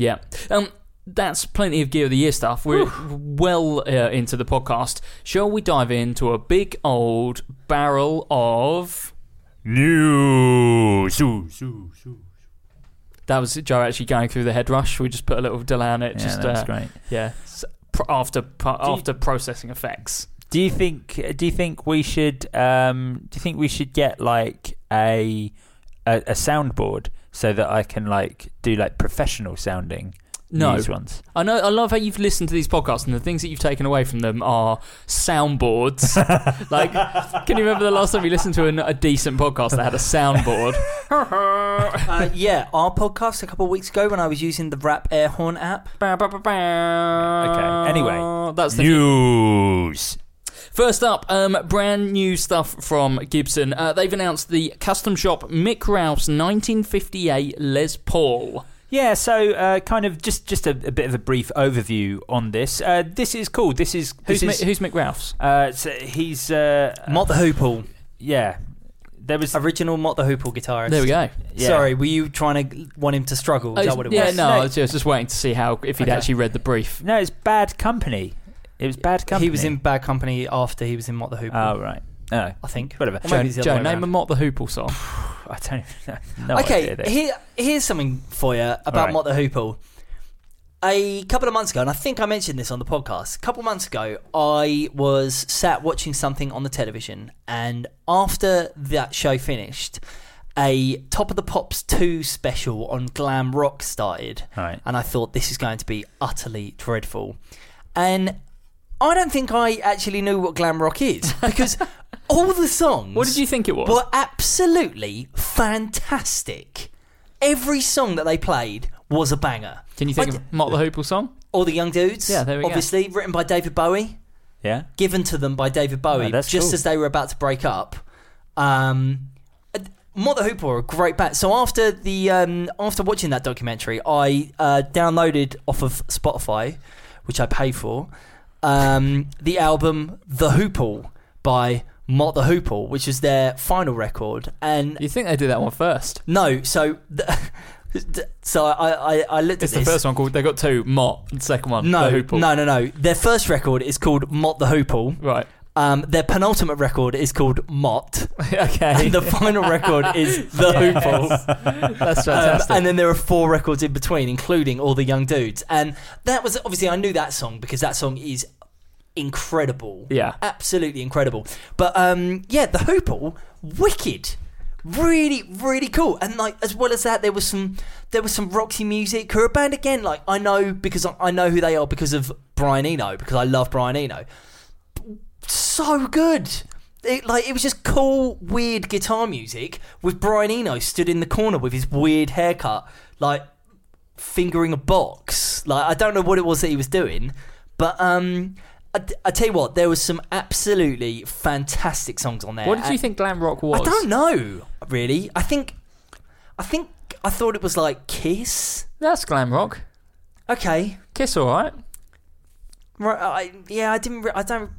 Yeah. Um, that's plenty of Gear of the Year stuff. We're well uh, into the podcast. Shall we dive into a big old barrel of. News. That was Joe actually going through the head rush. We just put a little delay on it. Yeah, just that's uh, great. Yeah. After pro- you- after processing effects. Do you think? Do you think we should? Um, do you think we should get like a, a a soundboard so that I can like do like professional sounding No. news ones? I know. I love how you've listened to these podcasts, and the things that you've taken away from them are soundboards. like, can you remember the last time you listened to a, a decent podcast that had a soundboard? Uh, yeah, our podcast a couple of weeks ago when I was using the Rap Air Horn app. okay. anyway. that's the News. First up, um, brand new stuff from Gibson. Uh, they've announced the custom shop Mick Ralphs 1958 Les Paul. Yeah, so uh, kind of just just a, a bit of a brief overview on this. Uh, this is cool. This is Who's, this Mi- who's Mick Ralphs? uh, so he's uh, Mott the Hoople, yeah. There was original Mott the Hoople guitarist. There we go. yeah. Sorry, were you trying to want him to struggle? Is that what it yeah, was? no, No. I was just just waiting to see how if he'd Okay. actually read the brief. no, it's bad company. It was bad company. He was in Bad Company after he was in Mott the Hoople. Oh right. No, I think. whatever. Or Joe, maybe it's the other Joe way name around. a Mott the Hoople song. I don't even know. No okay, idea here, here's something for you about Alright. Mott the Hoople. A couple of months ago, and I think I mentioned this on the podcast. A couple of months ago, I was sat watching something on the television, and after that show finished, a Top of the Pops 2 special on glam rock started. Right. And I thought this is going to be utterly dreadful. And I don't think I actually knew what glam rock is because all the songs What did you think it was? were absolutely fantastic. Every song that they played was a banger. Can you think I of the Hoople song? All the Young Dudes? Yeah, there we go. Obviously, written by David Bowie, Yeah. given to them by David Bowie Oh, that's just cool. as they were about to break up. Um, Mott the Hoople are a great band. So after the um, after watching that documentary, I uh, downloaded off of Spotify, which I pay for, um, the album The Hoople by Mott the Hoople, which is their final record, and You think they did that one first? no, so the, so I, I I looked It's at the first one called. They got two. Mott. The second one. no, the Hoople. no, no, no. Their first record is called Mott the Hoople. Right. Um, their penultimate record is called Mott, okay. and the final record is The Hoople. That's Um, fantastic. and then there are four records in between, including all the young dudes. And that was obviously I knew that song because that song is incredible. Yeah. absolutely incredible. But um, yeah, the Hoople, wicked, really, really cool. And like as well as that, there was some there was some Roxy music. Who are a band again? Like I know because I- I know who they are because of Brian Eno because I love Brian Eno. So good. It, like it was just cool, weird guitar music with Brian Eno stood in the corner with his weird haircut, like fingering a box. Like I don't know what it was that he was doing, but um, I, I tell you what, there was some absolutely fantastic songs on there. what did you think glam rock was? I don't know, really. I think, I think I thought it was like Kiss. That's glam rock. Okay, Kiss, all right. right. I, yeah, I didn't. Re- I don't.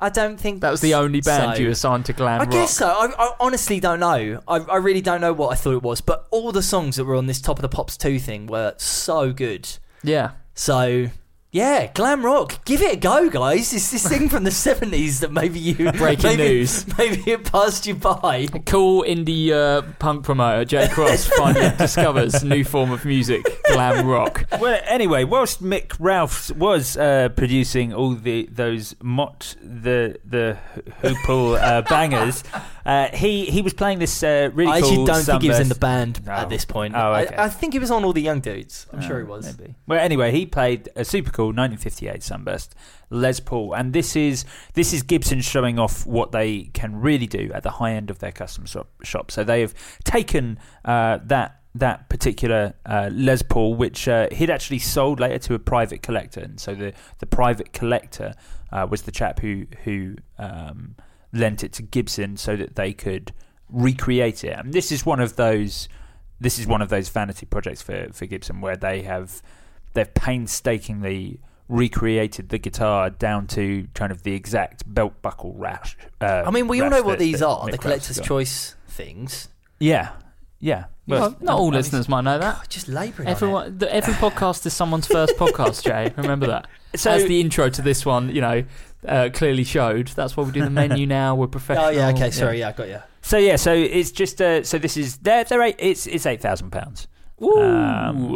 I don't think That was the only band so. you assigned to glam I rock. guess so. I, I honestly don't know. I, I really don't know what I thought it was. But all the songs that were on this Top of the Pops 2 thing were so good. Yeah. So, yeah, glam rock. Give it a go, guys. It's this thing from the 70s that maybe you. Breaking maybe, news. Maybe it passed you by. Cool indie uh, punk promoter Jay Cross finally discovers new form of music, glam rock. Well, anyway, whilst Mick Ralphs was uh, producing all the those Mott the the Hoople uh, bangers, uh, he he was playing this uh, really I cool. actually don't think he was in the band No. at this point. Oh, okay. I, I think he was on all the young dudes. I'm sure he was. Maybe. Well, anyway, he played a super cool 1958 Sunburst Les Paul, and this is this is Gibson showing off what they can really do at the high end of their custom shop. So they have taken uh, that that particular uh, Les Paul, which uh, he'd actually sold later to a private collector, and so the the private collector uh, was the chap who who um, lent it to Gibson so that they could recreate it. And this is one of those this is one of those vanity projects for, for Gibson where they have they've painstakingly recreated the guitar down to kind of the exact belt buckle rash. Uh, I mean, we all know what these are Mick the Ralphs collector's got. choice things. Yeah, yeah. Well, not all listeners might know that. God, just labouring. on it. Everyone, the, every podcast is someone's first podcast, Jay. Remember that. So As the intro to this one, you know, uh, clearly showed. That's why we do the menu now. We're professional. Oh yeah, okay, sorry, yeah, I got you. so yeah, so it's just uh, so this is they're they're eight, it's it's eight thousand pounds. Ooh.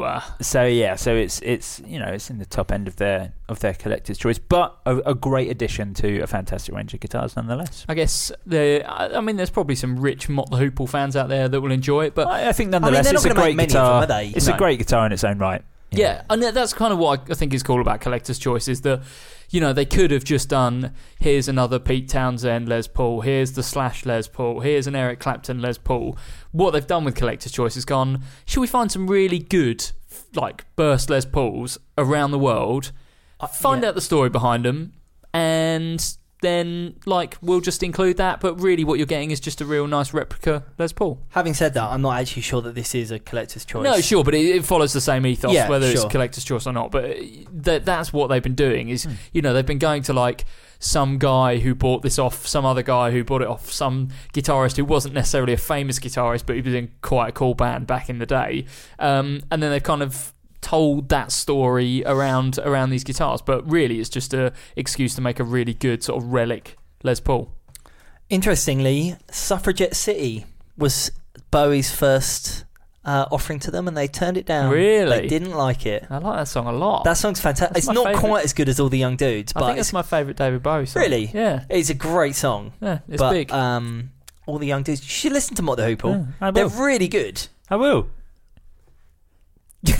Um, So yeah, so it's it's you know it's in the top end of their of their collector's choice, but a, a great addition to a fantastic range of guitars nonetheless. I guess the. I I mean, there's probably some rich Mott the Hoople fans out there that will enjoy it, but I, I think nonetheless they're not it's a gonna great make many guitar. them, are they? It's No. a great guitar in its own right. Yeah, and that's kind of what I think is cool about collector's choice is that, you know, they could have just done here's another Pete Townshend Les Paul, here's the Slash Les Paul, here's an Eric Clapton Les Paul. What they've done with collector's choice is gone. Should we find some really good, like burst Les Pauls around the world? Uh, find yeah. out the story behind them, and then like we'll just include that. But really, what you're getting is just a real nice replica Les Paul. Having said that, I'm not actually sure that this is a collector's choice. No, sure, but it, it follows the same ethos, Yeah, whether it's collector's choice or not. But that that's what they've been doing. Is you know they've been going to like some guy who bought this off some other guy who bought it off some guitarist who wasn't necessarily a famous guitarist, but he was in quite a cool band back in the day. Um, and then they've kind of told that story around around these guitars. But really, it's just a excuse to make a really good sort of relic Les Paul. Interestingly, Suffragette City was Bowie's first uh, offering to them, and they turned it down. Really? They didn't like it. I like that song a lot. That song's fantastic. That's It's not favourite. quite as good as all the young dudes, I but think it's, my favourite David Bowie song. Really? Yeah. it's a great song. Yeah, it's but big. um, all the young dudes, you should listen to Mott the Hoople. I They're really good. I will.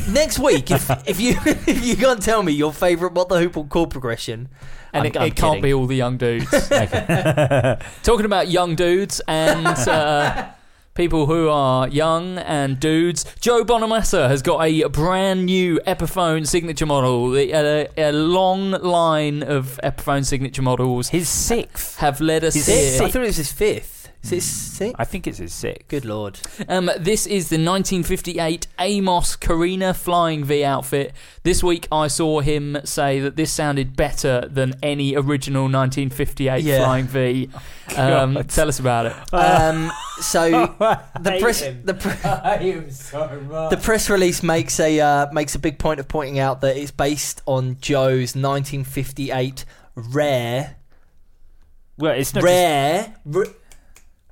Next week, if, if you if you can't tell me your favourite Mott the Hoople chord progression, and I'm- it, I'm it can't be all the young dudes. Talking about young dudes and uh, people who are young and dudes, Joe Bonamassa has got a brand new Epiphone signature model. The- A, a long line of Epiphone signature models His sixth. have led us His here. Sixth? I thought it was his fifth. Is it six? I think it's his six. Good lord. Um, this is the 1958 Amos Korina Flying V outfit. This week I saw him say that this sounded better than any original 1958 Yeah. Flying V. Um, God. tell us about it. Um, so the hate press him. the, pre- I am so much. the press release makes a uh, makes a big point of pointing out that it's based on Joe's 1958 rare well, it's not just, rare r-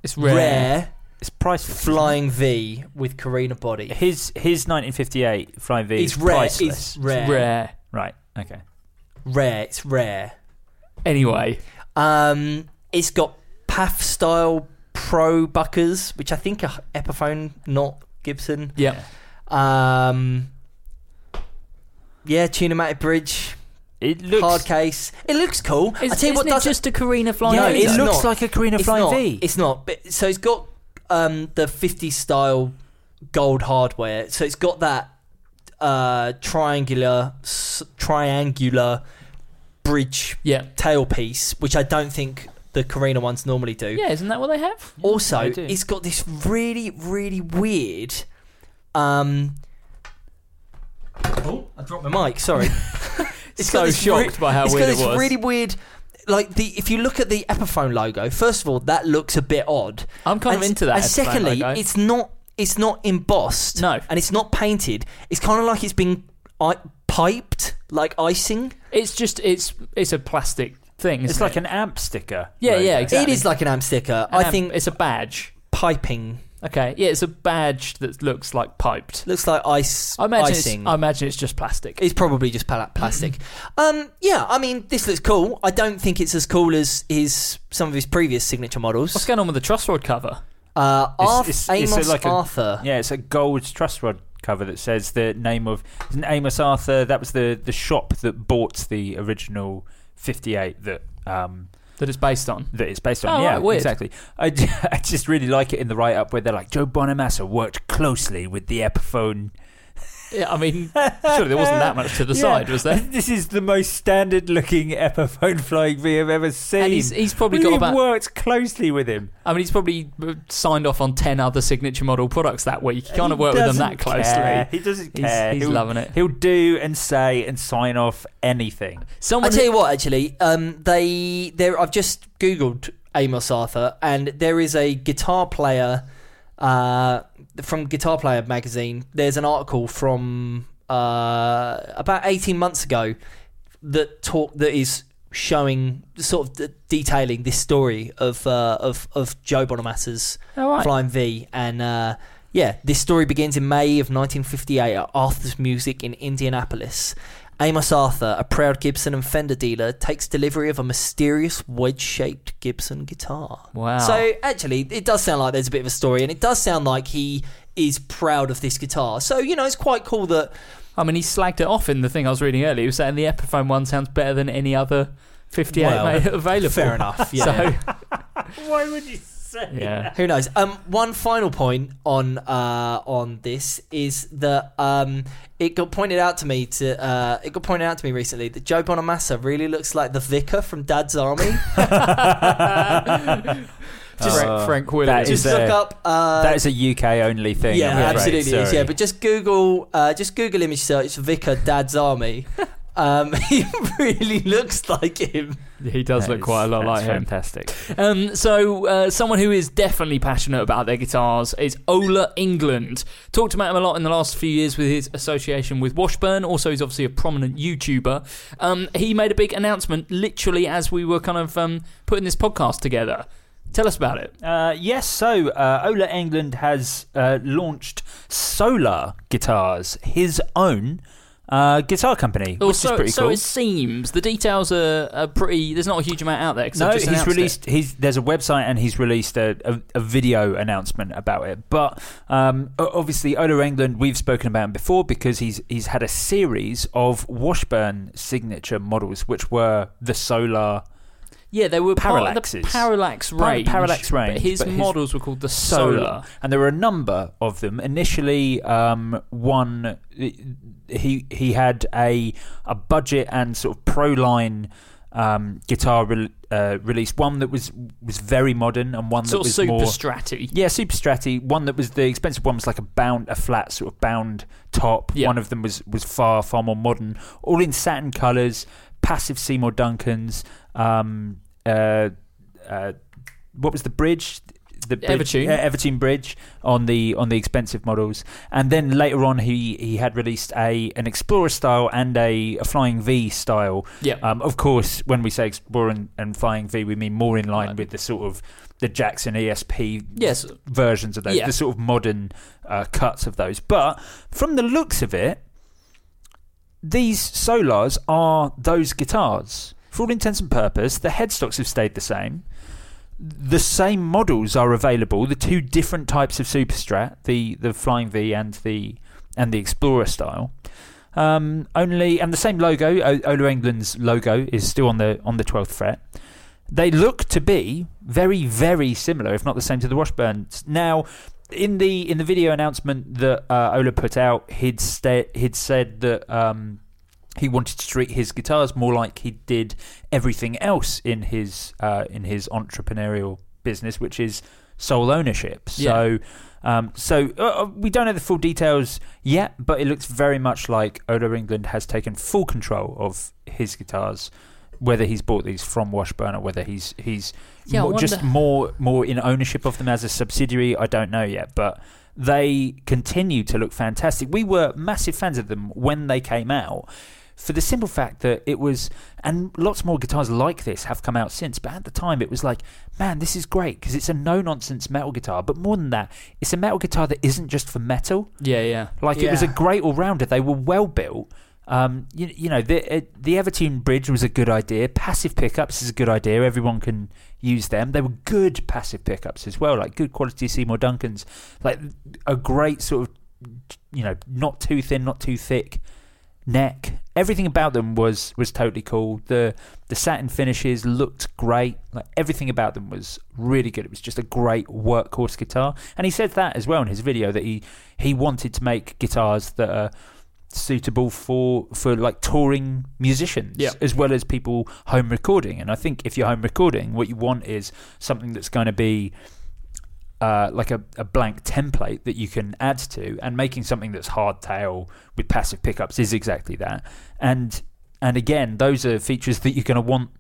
It's rare, rare. it's priceless. flying V with Korina body. His his 1958 Flying V It's is rare. priceless. It's rare. Rare. Right. Okay. Rare. It's rare. Anyway, Um, it's got PAF style ProBuckers, which I think are Epiphone, not Gibson. yeah. Um, yeah, Tunematic bridge, It looks. hard case. It looks cool. Is, I tell you what, isn't it does just a Korina Flying V? No, V? it it's looks not. like a Korina it's Flying not. V. It's not. But so it's got um, the 50s style gold hardware. So it's got that uh, triangular s- triangular bridge Yeah. tailpiece, which I don't think the Korina ones normally do. Yeah, isn't that what they have? Also, they do. it's got this really, really weird. Um, oh, I dropped my mic. Sorry. It's So got this by how it's weird it this was. really weird. Like the, if you look at the Epiphone logo, first of all, that looks a bit odd. I'm kind of into that. And Epiphone secondly, logo. it's not it's not embossed. No. and it's not painted. It's kind of like it's been I- piped, like icing. It's just it's it's a plastic thing. It's isn't like it? an amp sticker. Yeah, logo. yeah, exactly. It is like an amp sticker. An I amp- think it's a badge. piping Okay, yeah, it's a badge that looks like piped. looks like ice. I imagine icing. it's I imagine it's just plastic. It's probably just pla- plastic. um, yeah, I mean, this looks cool. I don't think it's as cool as his some of his previous signature models. What's going on with the truss rod cover? Uh, It's- Arth- it's- it's Amos like a- Arthur. Yeah, it's a gold truss rod cover that says the name of isn't Amos Arthur. That was the the shop that bought the original 58 that um That it's based on. that it's based on. Oh, yeah, right, exactly. I, I just really like it in the write up where they're like Joe Bonamassa worked closely with the Epiphone. Yeah, I mean, surely there wasn't that much to the Yeah. side, was there? This is the most standard looking Epiphone flying V I've ever seen. And he's he's probably We've got about. worked closely with him. I mean, he's probably signed off on ten other signature model products that week. He can't have He worked with them that closely. care. He doesn't He's- care. he's He'll- loving it. He'll do and say and sign off anything. I Someone tell you what, actually, um, they there. I've just googled Amos Arthur, and there is a guitar player uh, from Guitar Player magazine. There's an article from uh, about eighteen months ago that talk that is showing sort of d- detailing this story of uh, of of Joe Bonamassa's right. Flying V, and uh, yeah, this story begins in May of 1958 at Arthur's Music in Indianapolis. Amos Arthur, a proud Gibson and Fender dealer, takes delivery of a mysterious wedge-shaped Gibson guitar. Wow. So actually, it does sound like there's a bit of a story, and it does sound like he is proud of this guitar. So you know, it's quite cool that I mean, he slagged it off in the thing I was reading earlier. He was saying the Epiphone one sounds better than any other 58 Well, available. fair enough. Yeah. So, Why would you say? yeah. Who knows? Um, one final point on uh, on this is that um, it got pointed out to me to uh, it got pointed out to me recently that Joe Bonamassa really looks like the vicar from Dad's Army. Just Uh, Frank Williams. just look a- up. Uh, that is a UK only thing. yeah, absolutely is. Yeah, but just Google uh, just Google image search Vicar Dad's Army. Um, he really looks like him. he does That look is- quite a lot that's like him. Fantastic. Um, so, uh, someone who is definitely passionate about their guitars is Ola England. Talked about him a lot in the last few years with his association with Washburn. Also, he's obviously a prominent YouTuber. Um, he made a big announcement literally as we were kind of um, putting this podcast together. Tell us about it. Uh, yes, so uh, Ola England has uh, launched Solar Guitars, his own uh, guitar company, which Also, is pretty so cool. it seems the details are, are pretty. There's not a huge amount out there. No, he's announced it. released. He's there's a website and he's released a, a, a video announcement about it. But um, obviously, Ola England, we've spoken about him before because he's he's had a series of Washburn signature models, which were the Solar Yeah, they were part of the Parallaxes. Parallaxe range. Parallaxe range, but his but his models were called the Solar. and there were a number of them. Initially, um, one he he had a a budget and sort of pro line um, guitar re- uh, release. One that was was very modern and one Sort that of was super more stratty. yeah, super stratty. One that was the expensive one was like a bound, a flat sort of bound top. Yeah. One of them was was far far more modern, all in satin colours. Passive Seymour Duncans. Um, uh, uh, what was the bridge? The bridge, Evertune. uh, Evertune bridge on the on the expensive models, and then later on he he had released a an Explorer style and a, a Flying V style. Yeah. Um, of course, when we say Explorer and, and Flying V, we mean more in line Right. with the sort of the Jackson ESP Yes. versions of those, Yeah. the sort of modern uh, cuts of those. But from the looks of it, these Solars are those guitars. For all intents and purpose, the headstocks have stayed the same. The same models are available. The two different types of Superstrat, the the Flying V and the and the Explorer style. Um, only and the same logo. O- Ola England's logo is still on the on the twelfth fret. They look to be very very similar, if not the same, to the Washburns. Now, in the in the video announcement that uh, Ola put out, he'd sta- he'd said that um, he wanted to treat his guitars more like he did everything else in his uh, in his entrepreneurial business, which is sole ownership. So, um, so uh, uh, we don't know the full details yet, but it looks very much like Ola England has taken full control of his guitars. Whether he's bought these from Washburn or whether he's he's Yeah, more, just more more in ownership of them as a subsidiary, I don't know yet, but they continue to look fantastic. We were massive fans of them when they came out. For the simple fact that it was, and lots more guitars like this have come out since, but at the time it was like, man, this is great because it's a no nonsense metal guitar. But more than that, it's a metal guitar that isn't just for metal. Yeah, yeah. Like it was a great all rounder. They were well built. Um, you, you know, the uh, the Evertune bridge was a good idea. Passive pickups is a good idea. Everyone can use them. They were good passive pickups as well, like good quality Seymour Duncans. Like a great sort of, you know, not too thin, not too thick neck. Everything about them was was totally cool. The the satin finishes looked great. Like everything about them was really good. It was just a great workhorse guitar. And he said that as well in his video that he he wanted to make guitars that are suitable for for like touring musicians Yeah. as well as people home recording. And I think if you're home recording, what you want is something that's going to be uh, like a, a blank template that you can add to, and making something that's hardtail with passive pickups is exactly that. And and again, those are features that you're going to want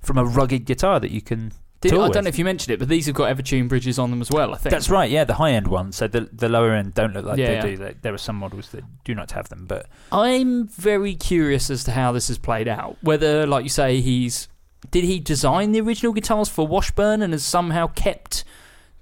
from a rugged guitar that you can. Did, I don't know if you mentioned it, but these have got Evertune bridges on them as well. I think That's right, yeah, the high end ones. So the the lower end don't look like Yeah, they yeah. do. There- There are some models that do not have them, but I'm very curious as to how this has played out. Whether, like you say, he's did he design the original guitars for Washburn and has somehow kept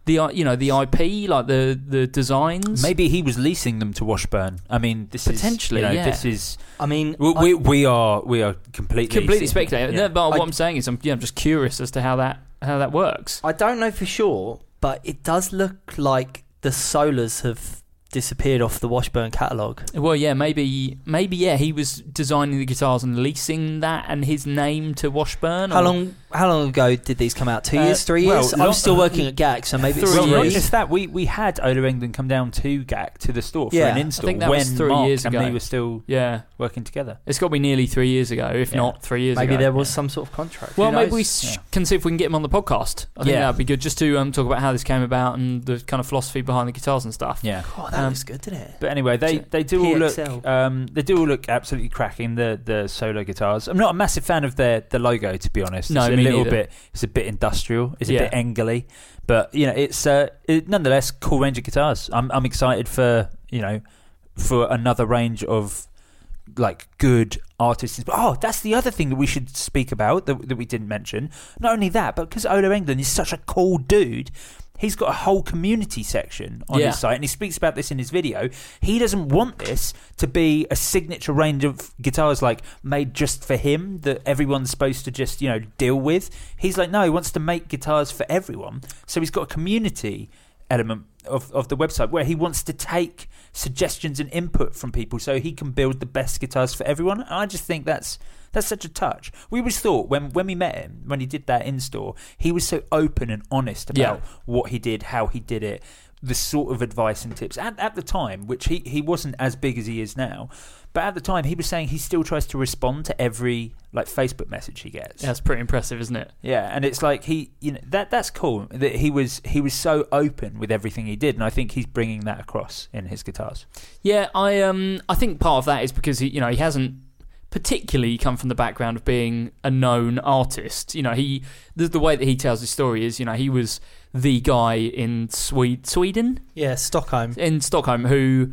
the you know the IP like the the designs? maybe he was leasing them to Washburn. I mean, this Potentially, is you know, yeah. this is I mean, we, I- we we are we are completely completely speculating. Yeah. No, but what I- I'm saying is, I'm yeah, I'm just curious as to how that how that works. I don't know for sure, but it does look like the Solars have disappeared off the Washburn catalogue. Well, yeah, maybe maybe yeah, he was designing the guitars and leasing that and his name to Washburn. How or- long? How long ago did these come out? Two Uh, years, three well, years? lo- I'm still working at GAC, so maybe it's Three Well, three not years. just that, we, we had Ola England come down to GAC to the store for Yeah. an I think that when was three Mark years and ago. me were still Yeah, working together. it's got to be nearly three years ago, if Yeah. not three years ago. Maybe ago. there was some sort of contract. Well, maybe we s- Yeah. can see if we can get him on the podcast. I think Yeah. that'd be good just to um, talk about how this came about and the kind of philosophy behind the guitars and stuff. Yeah. Oh, that Um, looks good, didn't it? But anyway, they, they do all look um, they do all look absolutely cracking the the Solar guitars. I'm not a massive fan of their the logo to be honest. No, it's a me little bit it's a bit industrial. It's a Yeah. bit engly, but you know it's uh, it, nonetheless cool range of guitars. I'm I'm excited for you know for another range of like good artists. Oh, that's the other thing that we should speak about that, that we didn't mention. Not only that, but because Ola England is such a cool dude, he's got a whole community section on Yeah. his site, and he speaks about this in his video. He doesn't want this to be a signature range of guitars like made just for him that everyone's supposed to just you know deal with. He's like, no, he wants to make guitars for everyone. So he's got a community element of, of the website where he wants to take suggestions and input from people so he can build the best guitars for everyone. And I just think that's that's such a touch. We always thought when when we met him, when he did that in store, he was so open and honest about Yeah. what he did, how he did it. the sort of advice and tips at, at the time, which he, he wasn't as big as he is now, but at the time he was saying he still tries to respond to every like Facebook message he gets. That's pretty impressive, isn't it? Yeah, and it's like he, you know, that that's cool that he was he was so open with everything he did, and I think he's bringing that across in his guitars. Yeah, I um I think part of that is because he you know he hasn't particularly come from the background of being a known artist. You know, he the, the way that he tells his story is you know he was the guy in Swede, Sweden Yeah, Stockholm. in Stockholm who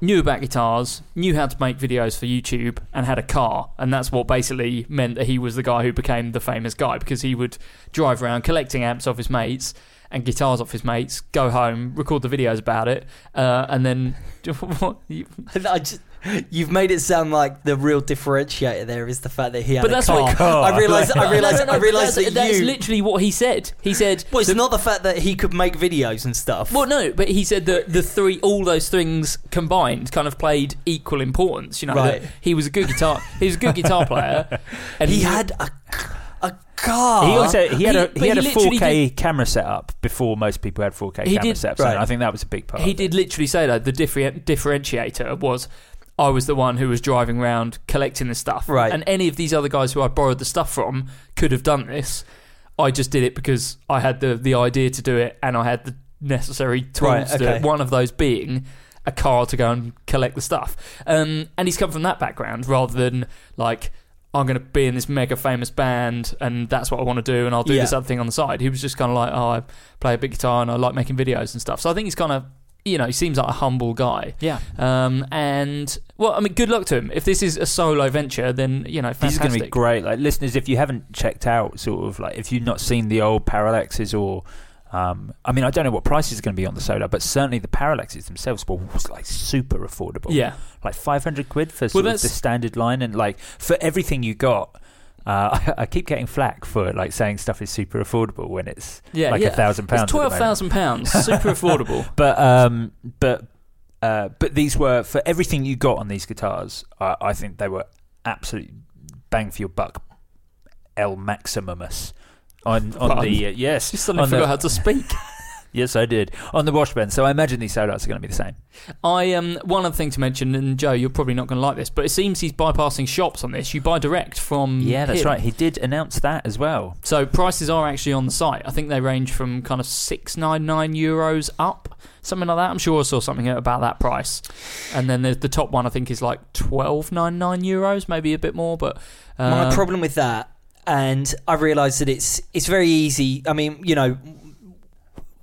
knew about guitars, knew how to make videos for YouTube, and had a car. And that's what basically meant that he was the guy who became the famous guy because he would drive around collecting amps off his mates and guitars off his mates, go home, record the videos about it, uh, and then. I just, you've made it sound like the real differentiator there is the fact that he had But a that's car. what- I realised. I realised. no, no, I realised that's, that that's you. literally what he said. He said. well, it's the- not the fact that he could make videos and stuff. Well, no, but he said that the three, all those things combined, kind of played equal importance. You know, Right. he was a good guitar, he was a good guitar player, and he had a, a car. He also he had He- a he had he a 4K camera setup before most people had 4K He camera did- setups. right. And I think that was a big part. He of it. did literally say that the differentiator was I was the one who was driving around collecting the stuff. Right. And any of these other guys who I borrowed the stuff from could have done this. I just did it because I had the, the idea to do it and I had the necessary tools Right, to do it. One of those being a car to go and collect the stuff. Um, and he's come from that background rather than like I'm going to be in this mega famous band and that's what I want to do and I'll do Yeah. this other thing on the side. He was just kind of like, oh, I play a big guitar and I like making videos and stuff. So I think he's kind of, you know, he seems like a humble guy. Yeah. Um, and well, I mean, good luck to him. If this is a solo venture, then you know, This is going to be great. Like listeners, if you haven't checked out, sort of like if you've not seen the old Parallaxes or, um, I mean, I don't know what prices are going to be on the solar, but certainly the Parallaxes themselves were like super affordable. Yeah, like five hundred quid for sort of the standard line, and like for everything you got. Uh, I, I keep getting flack for like saying stuff is super affordable when it's yeah, like a thousand pounds. It's at the twelve thousand pounds, super affordable. But um, but uh, but these were for everything you got on these guitars. I, I think they were absolute bang for your buck. El Maximumus on on Pardon? the uh, yes Just suddenly forgot the, how to speak. yes I did on the washbend. So I imagine these solos are going to be the same. I um one other thing to mention, and Joe, you're probably not going to like this, but it seems he's bypassing shops on this. You buy direct from Yeah, that's him. right. He did announce that as well. So prices are actually on the site. I think they range from kind of six nine nine euros up, something like that. I'm sure I saw something about that price. And then the, the top one I think is like twelve nine nine euros, maybe a bit more. But um, My problem with that, and I realise that it's it's very easy. I mean, you know,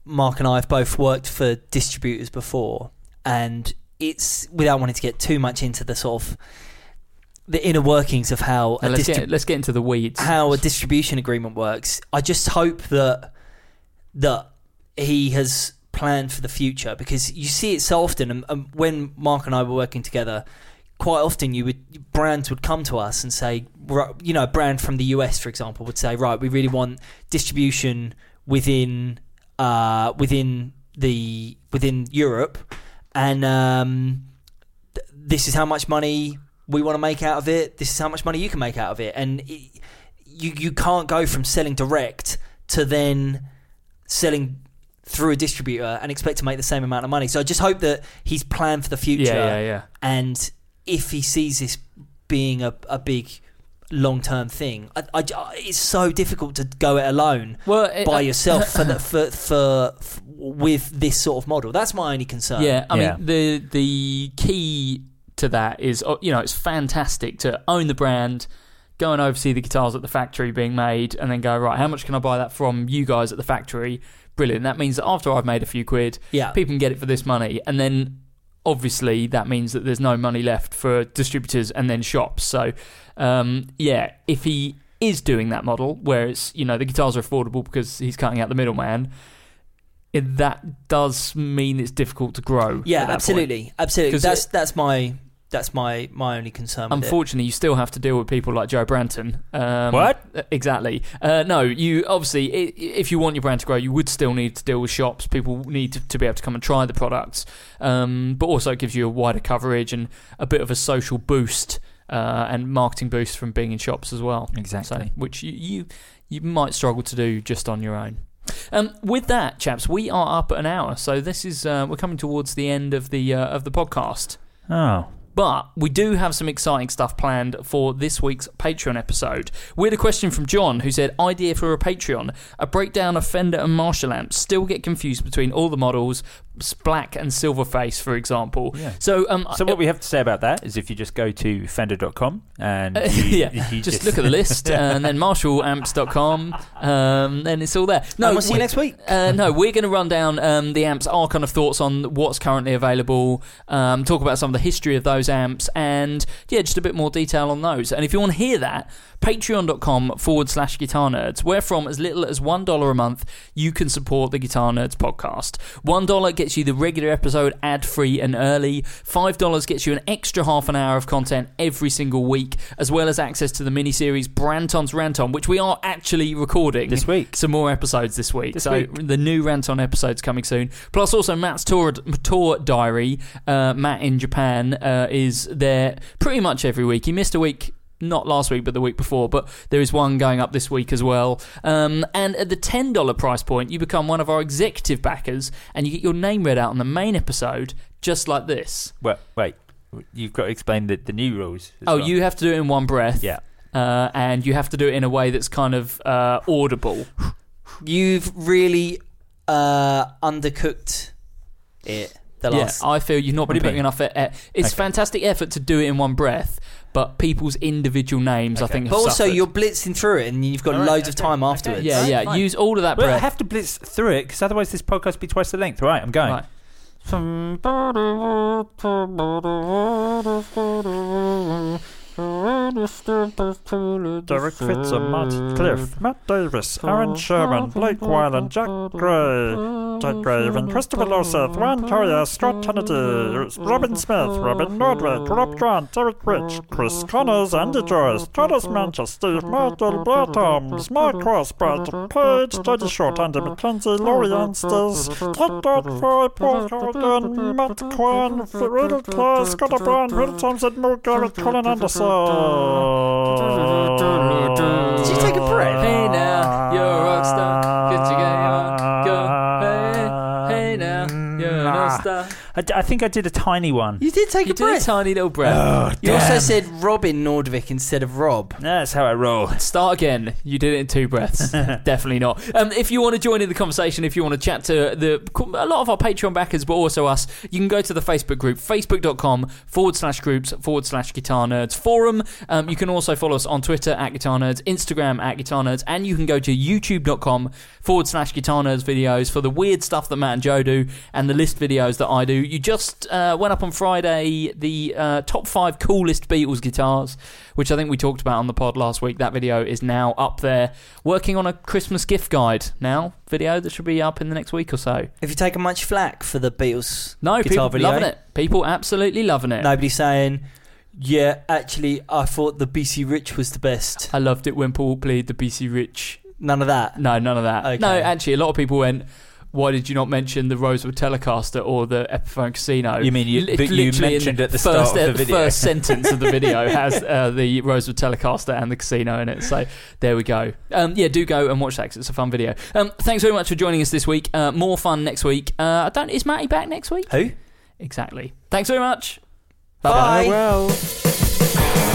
Mark and I have both worked for distributors before, and it's without wanting to get too much into the sort of the inner workings of how let's distrib- get let's get into the weeds. how a distribution agreement works. I just hope that that he has planned for the future because you see it so often. And, and when Mark and I were working together, quite often you would brands would come to us and say, you know, a brand from the US, for example, would say, right, we really want distribution within uh, within the within Europe, and um, th- this is how much money we want to make out of it. This is how much money you can make out of it, and it, you you can't go from selling direct to then selling through a distributor and expect to make the same amount of money. So I just hope that he's planned for the future, yeah, yeah, yeah. and if he sees this being a, a big long term thing, I, I- it's so difficult to go it alone Well, it- by uh, yourself for, the, for, for for with this sort of model. That's my only concern. Yeah, I Yeah. mean the the key to that is uh, you know it's fantastic to own the brand, go and oversee the guitars at the factory being made, and then go right. How much can I buy that from you guys at the factory? Brilliant. That means that after I've made a few quid, yeah. people can get it for this money, and then obviously that means that there's no money left for distributors and then shops. So um, yeah, if he is doing that model where it's you know the guitars are affordable because he's cutting out the middleman. It, that does mean it's difficult to grow. Yeah, absolutely, point. absolutely, That's that's my that's my my only concern. With it. Unfortunately, you still have to deal with people like Joe Branton. Um, What? Exactly. Uh, no, you obviously, i- if you want your brand to grow, you would still need to deal with shops. People need to, to be able to come and try the products, um, but also it gives you a wider coverage and a bit of a social boost uh, and marketing boost from being in shops as well. Exactly. So, which you, you you might struggle to do just on your own. Um, with that, chaps, we are up at an hour, so this is uh, we're coming towards the end of the uh, of the podcast. Oh. But we do have some exciting stuff planned for this week's Patreon episode. We had a question from John who said, Idea for a Patreon, a breakdown of Fender and Marshall amps. Still get confused between all the models, black and silver face, for example. Yeah. So, um, So what we have to say about that is if you just go to fender.com and you, yeah, you just, look at the list and then marshallamps.com, um, then it's all there. No, we'll see you next week. Uh, no, we're going to run down um, the amps, our kind of thoughts on what's currently available, um, talk about some of the history of those amps, and yeah, just a bit more detail on those. And if you want to hear that, patreon.com forward slash guitar nerds, where from as little as $1 a month, you can support the Guitar Nerds podcast. $1 gets you the regular episode ad free and early, $5 gets you an extra half an hour of content every single week, as well as access to the mini series Branton's Ranton, which we are actually recording This week. Some more episodes this week. This so week. the new Ranton episode's coming soon. Plus, also Matt's tour tour diary. Uh, Matt in Japan uh, is there pretty much every week. He missed a week. Not last week, but the week before. But there is one going up this week as well. Um, and at the ten dollar price point, you become one of our executive backers, and you get your name read out on the main episode, just like this. Well, wait. You've got to explain the, the new rules. as oh, well. you have to do it in one breath. Yeah. Uh, and you have to do it in a way that's kind of uh, audible. You've really uh, undercooked it. The yeah. I feel you've not What been putting mean? enough. E- it's Okay. fantastic effort to do it in one breath, but people's individual names, I Okay. think, have but also, suffered. you're blitzing through it, and you've got Alright, loads of okay, time okay. afterwards. yeah, Right, yeah. fine. Use all of that Well, I breath. have to blitz through it because otherwise this podcast will be twice the length. Right, I'm going. Right. Derek Fitzer, Matt Cliff, Matt Davis, Aaron Sherman, Blake Wyland, Jack Gray, Jack and Christopher Loseth, Juan Coria, Scott Kennedy, Robin Smith, Robin Nordwick, Rob Grant, Eric Rich, Chris Connors, Andy Joyce, Thomas Manchester, Steve Martel, Blair Toms, Mark Crossbert, Paige, Jody Short, Andy McKenzie, Laurie Ansters, Ted Dodd, Foy, Paul Corrigan, Matt Quinn, Riddle Clare, Scott O'Brien, Will Thompson, Mo Garrett, Colin Anderson. Did you take a breath? Hey now, you're a rock star. I, d- I think I did a tiny one. You did take You a did a breath. tiny little breath. you also Damn. said Robin Nordvik instead of Rob. That's how I roll. Start again. You did it in two breaths. Definitely not. Um, if you want to join in the conversation, if you want to chat to the a lot of our Patreon backers, but also us, you can go to the Facebook group, facebook.com forward slash groups forward slash guitar nerds forum. Um, you can also follow us on Twitter at guitar nerds, Instagram at guitar nerds, and you can go to youtube.com forward slash guitar nerds videos for the weird stuff that Matt and Joe do and the list videos that I do. You just uh, went up on Friday the uh, top five coolest Beatles guitars, which I think we talked about on the pod last week. That video is now up there. Working on a Christmas gift guide now, video that should be up in the next week or so. Have you taken much flack for the Beatles No, people video? loving it. People absolutely loving it. Nobody saying, yeah, actually, I thought the BC Rich was the best. I loved it when Paul played the BC Rich. None of that. No, none of that. Okay. No, actually, a lot of people went. Why did you not mention the Rosewood Telecaster or the Epiphone Casino? You mean you- Li- but you literally mentioned at the first, start of the video. first sentence of the video has uh, the Rosewood Telecaster and the casino in it. So there we go. Um, yeah, do go and watch that 'cause it's a fun video. Um, thanks very much for joining us this week. Uh, more fun next week. Uh, I don't. Is Matty back next week? Who? Exactly. Thanks very much. Bye. Well.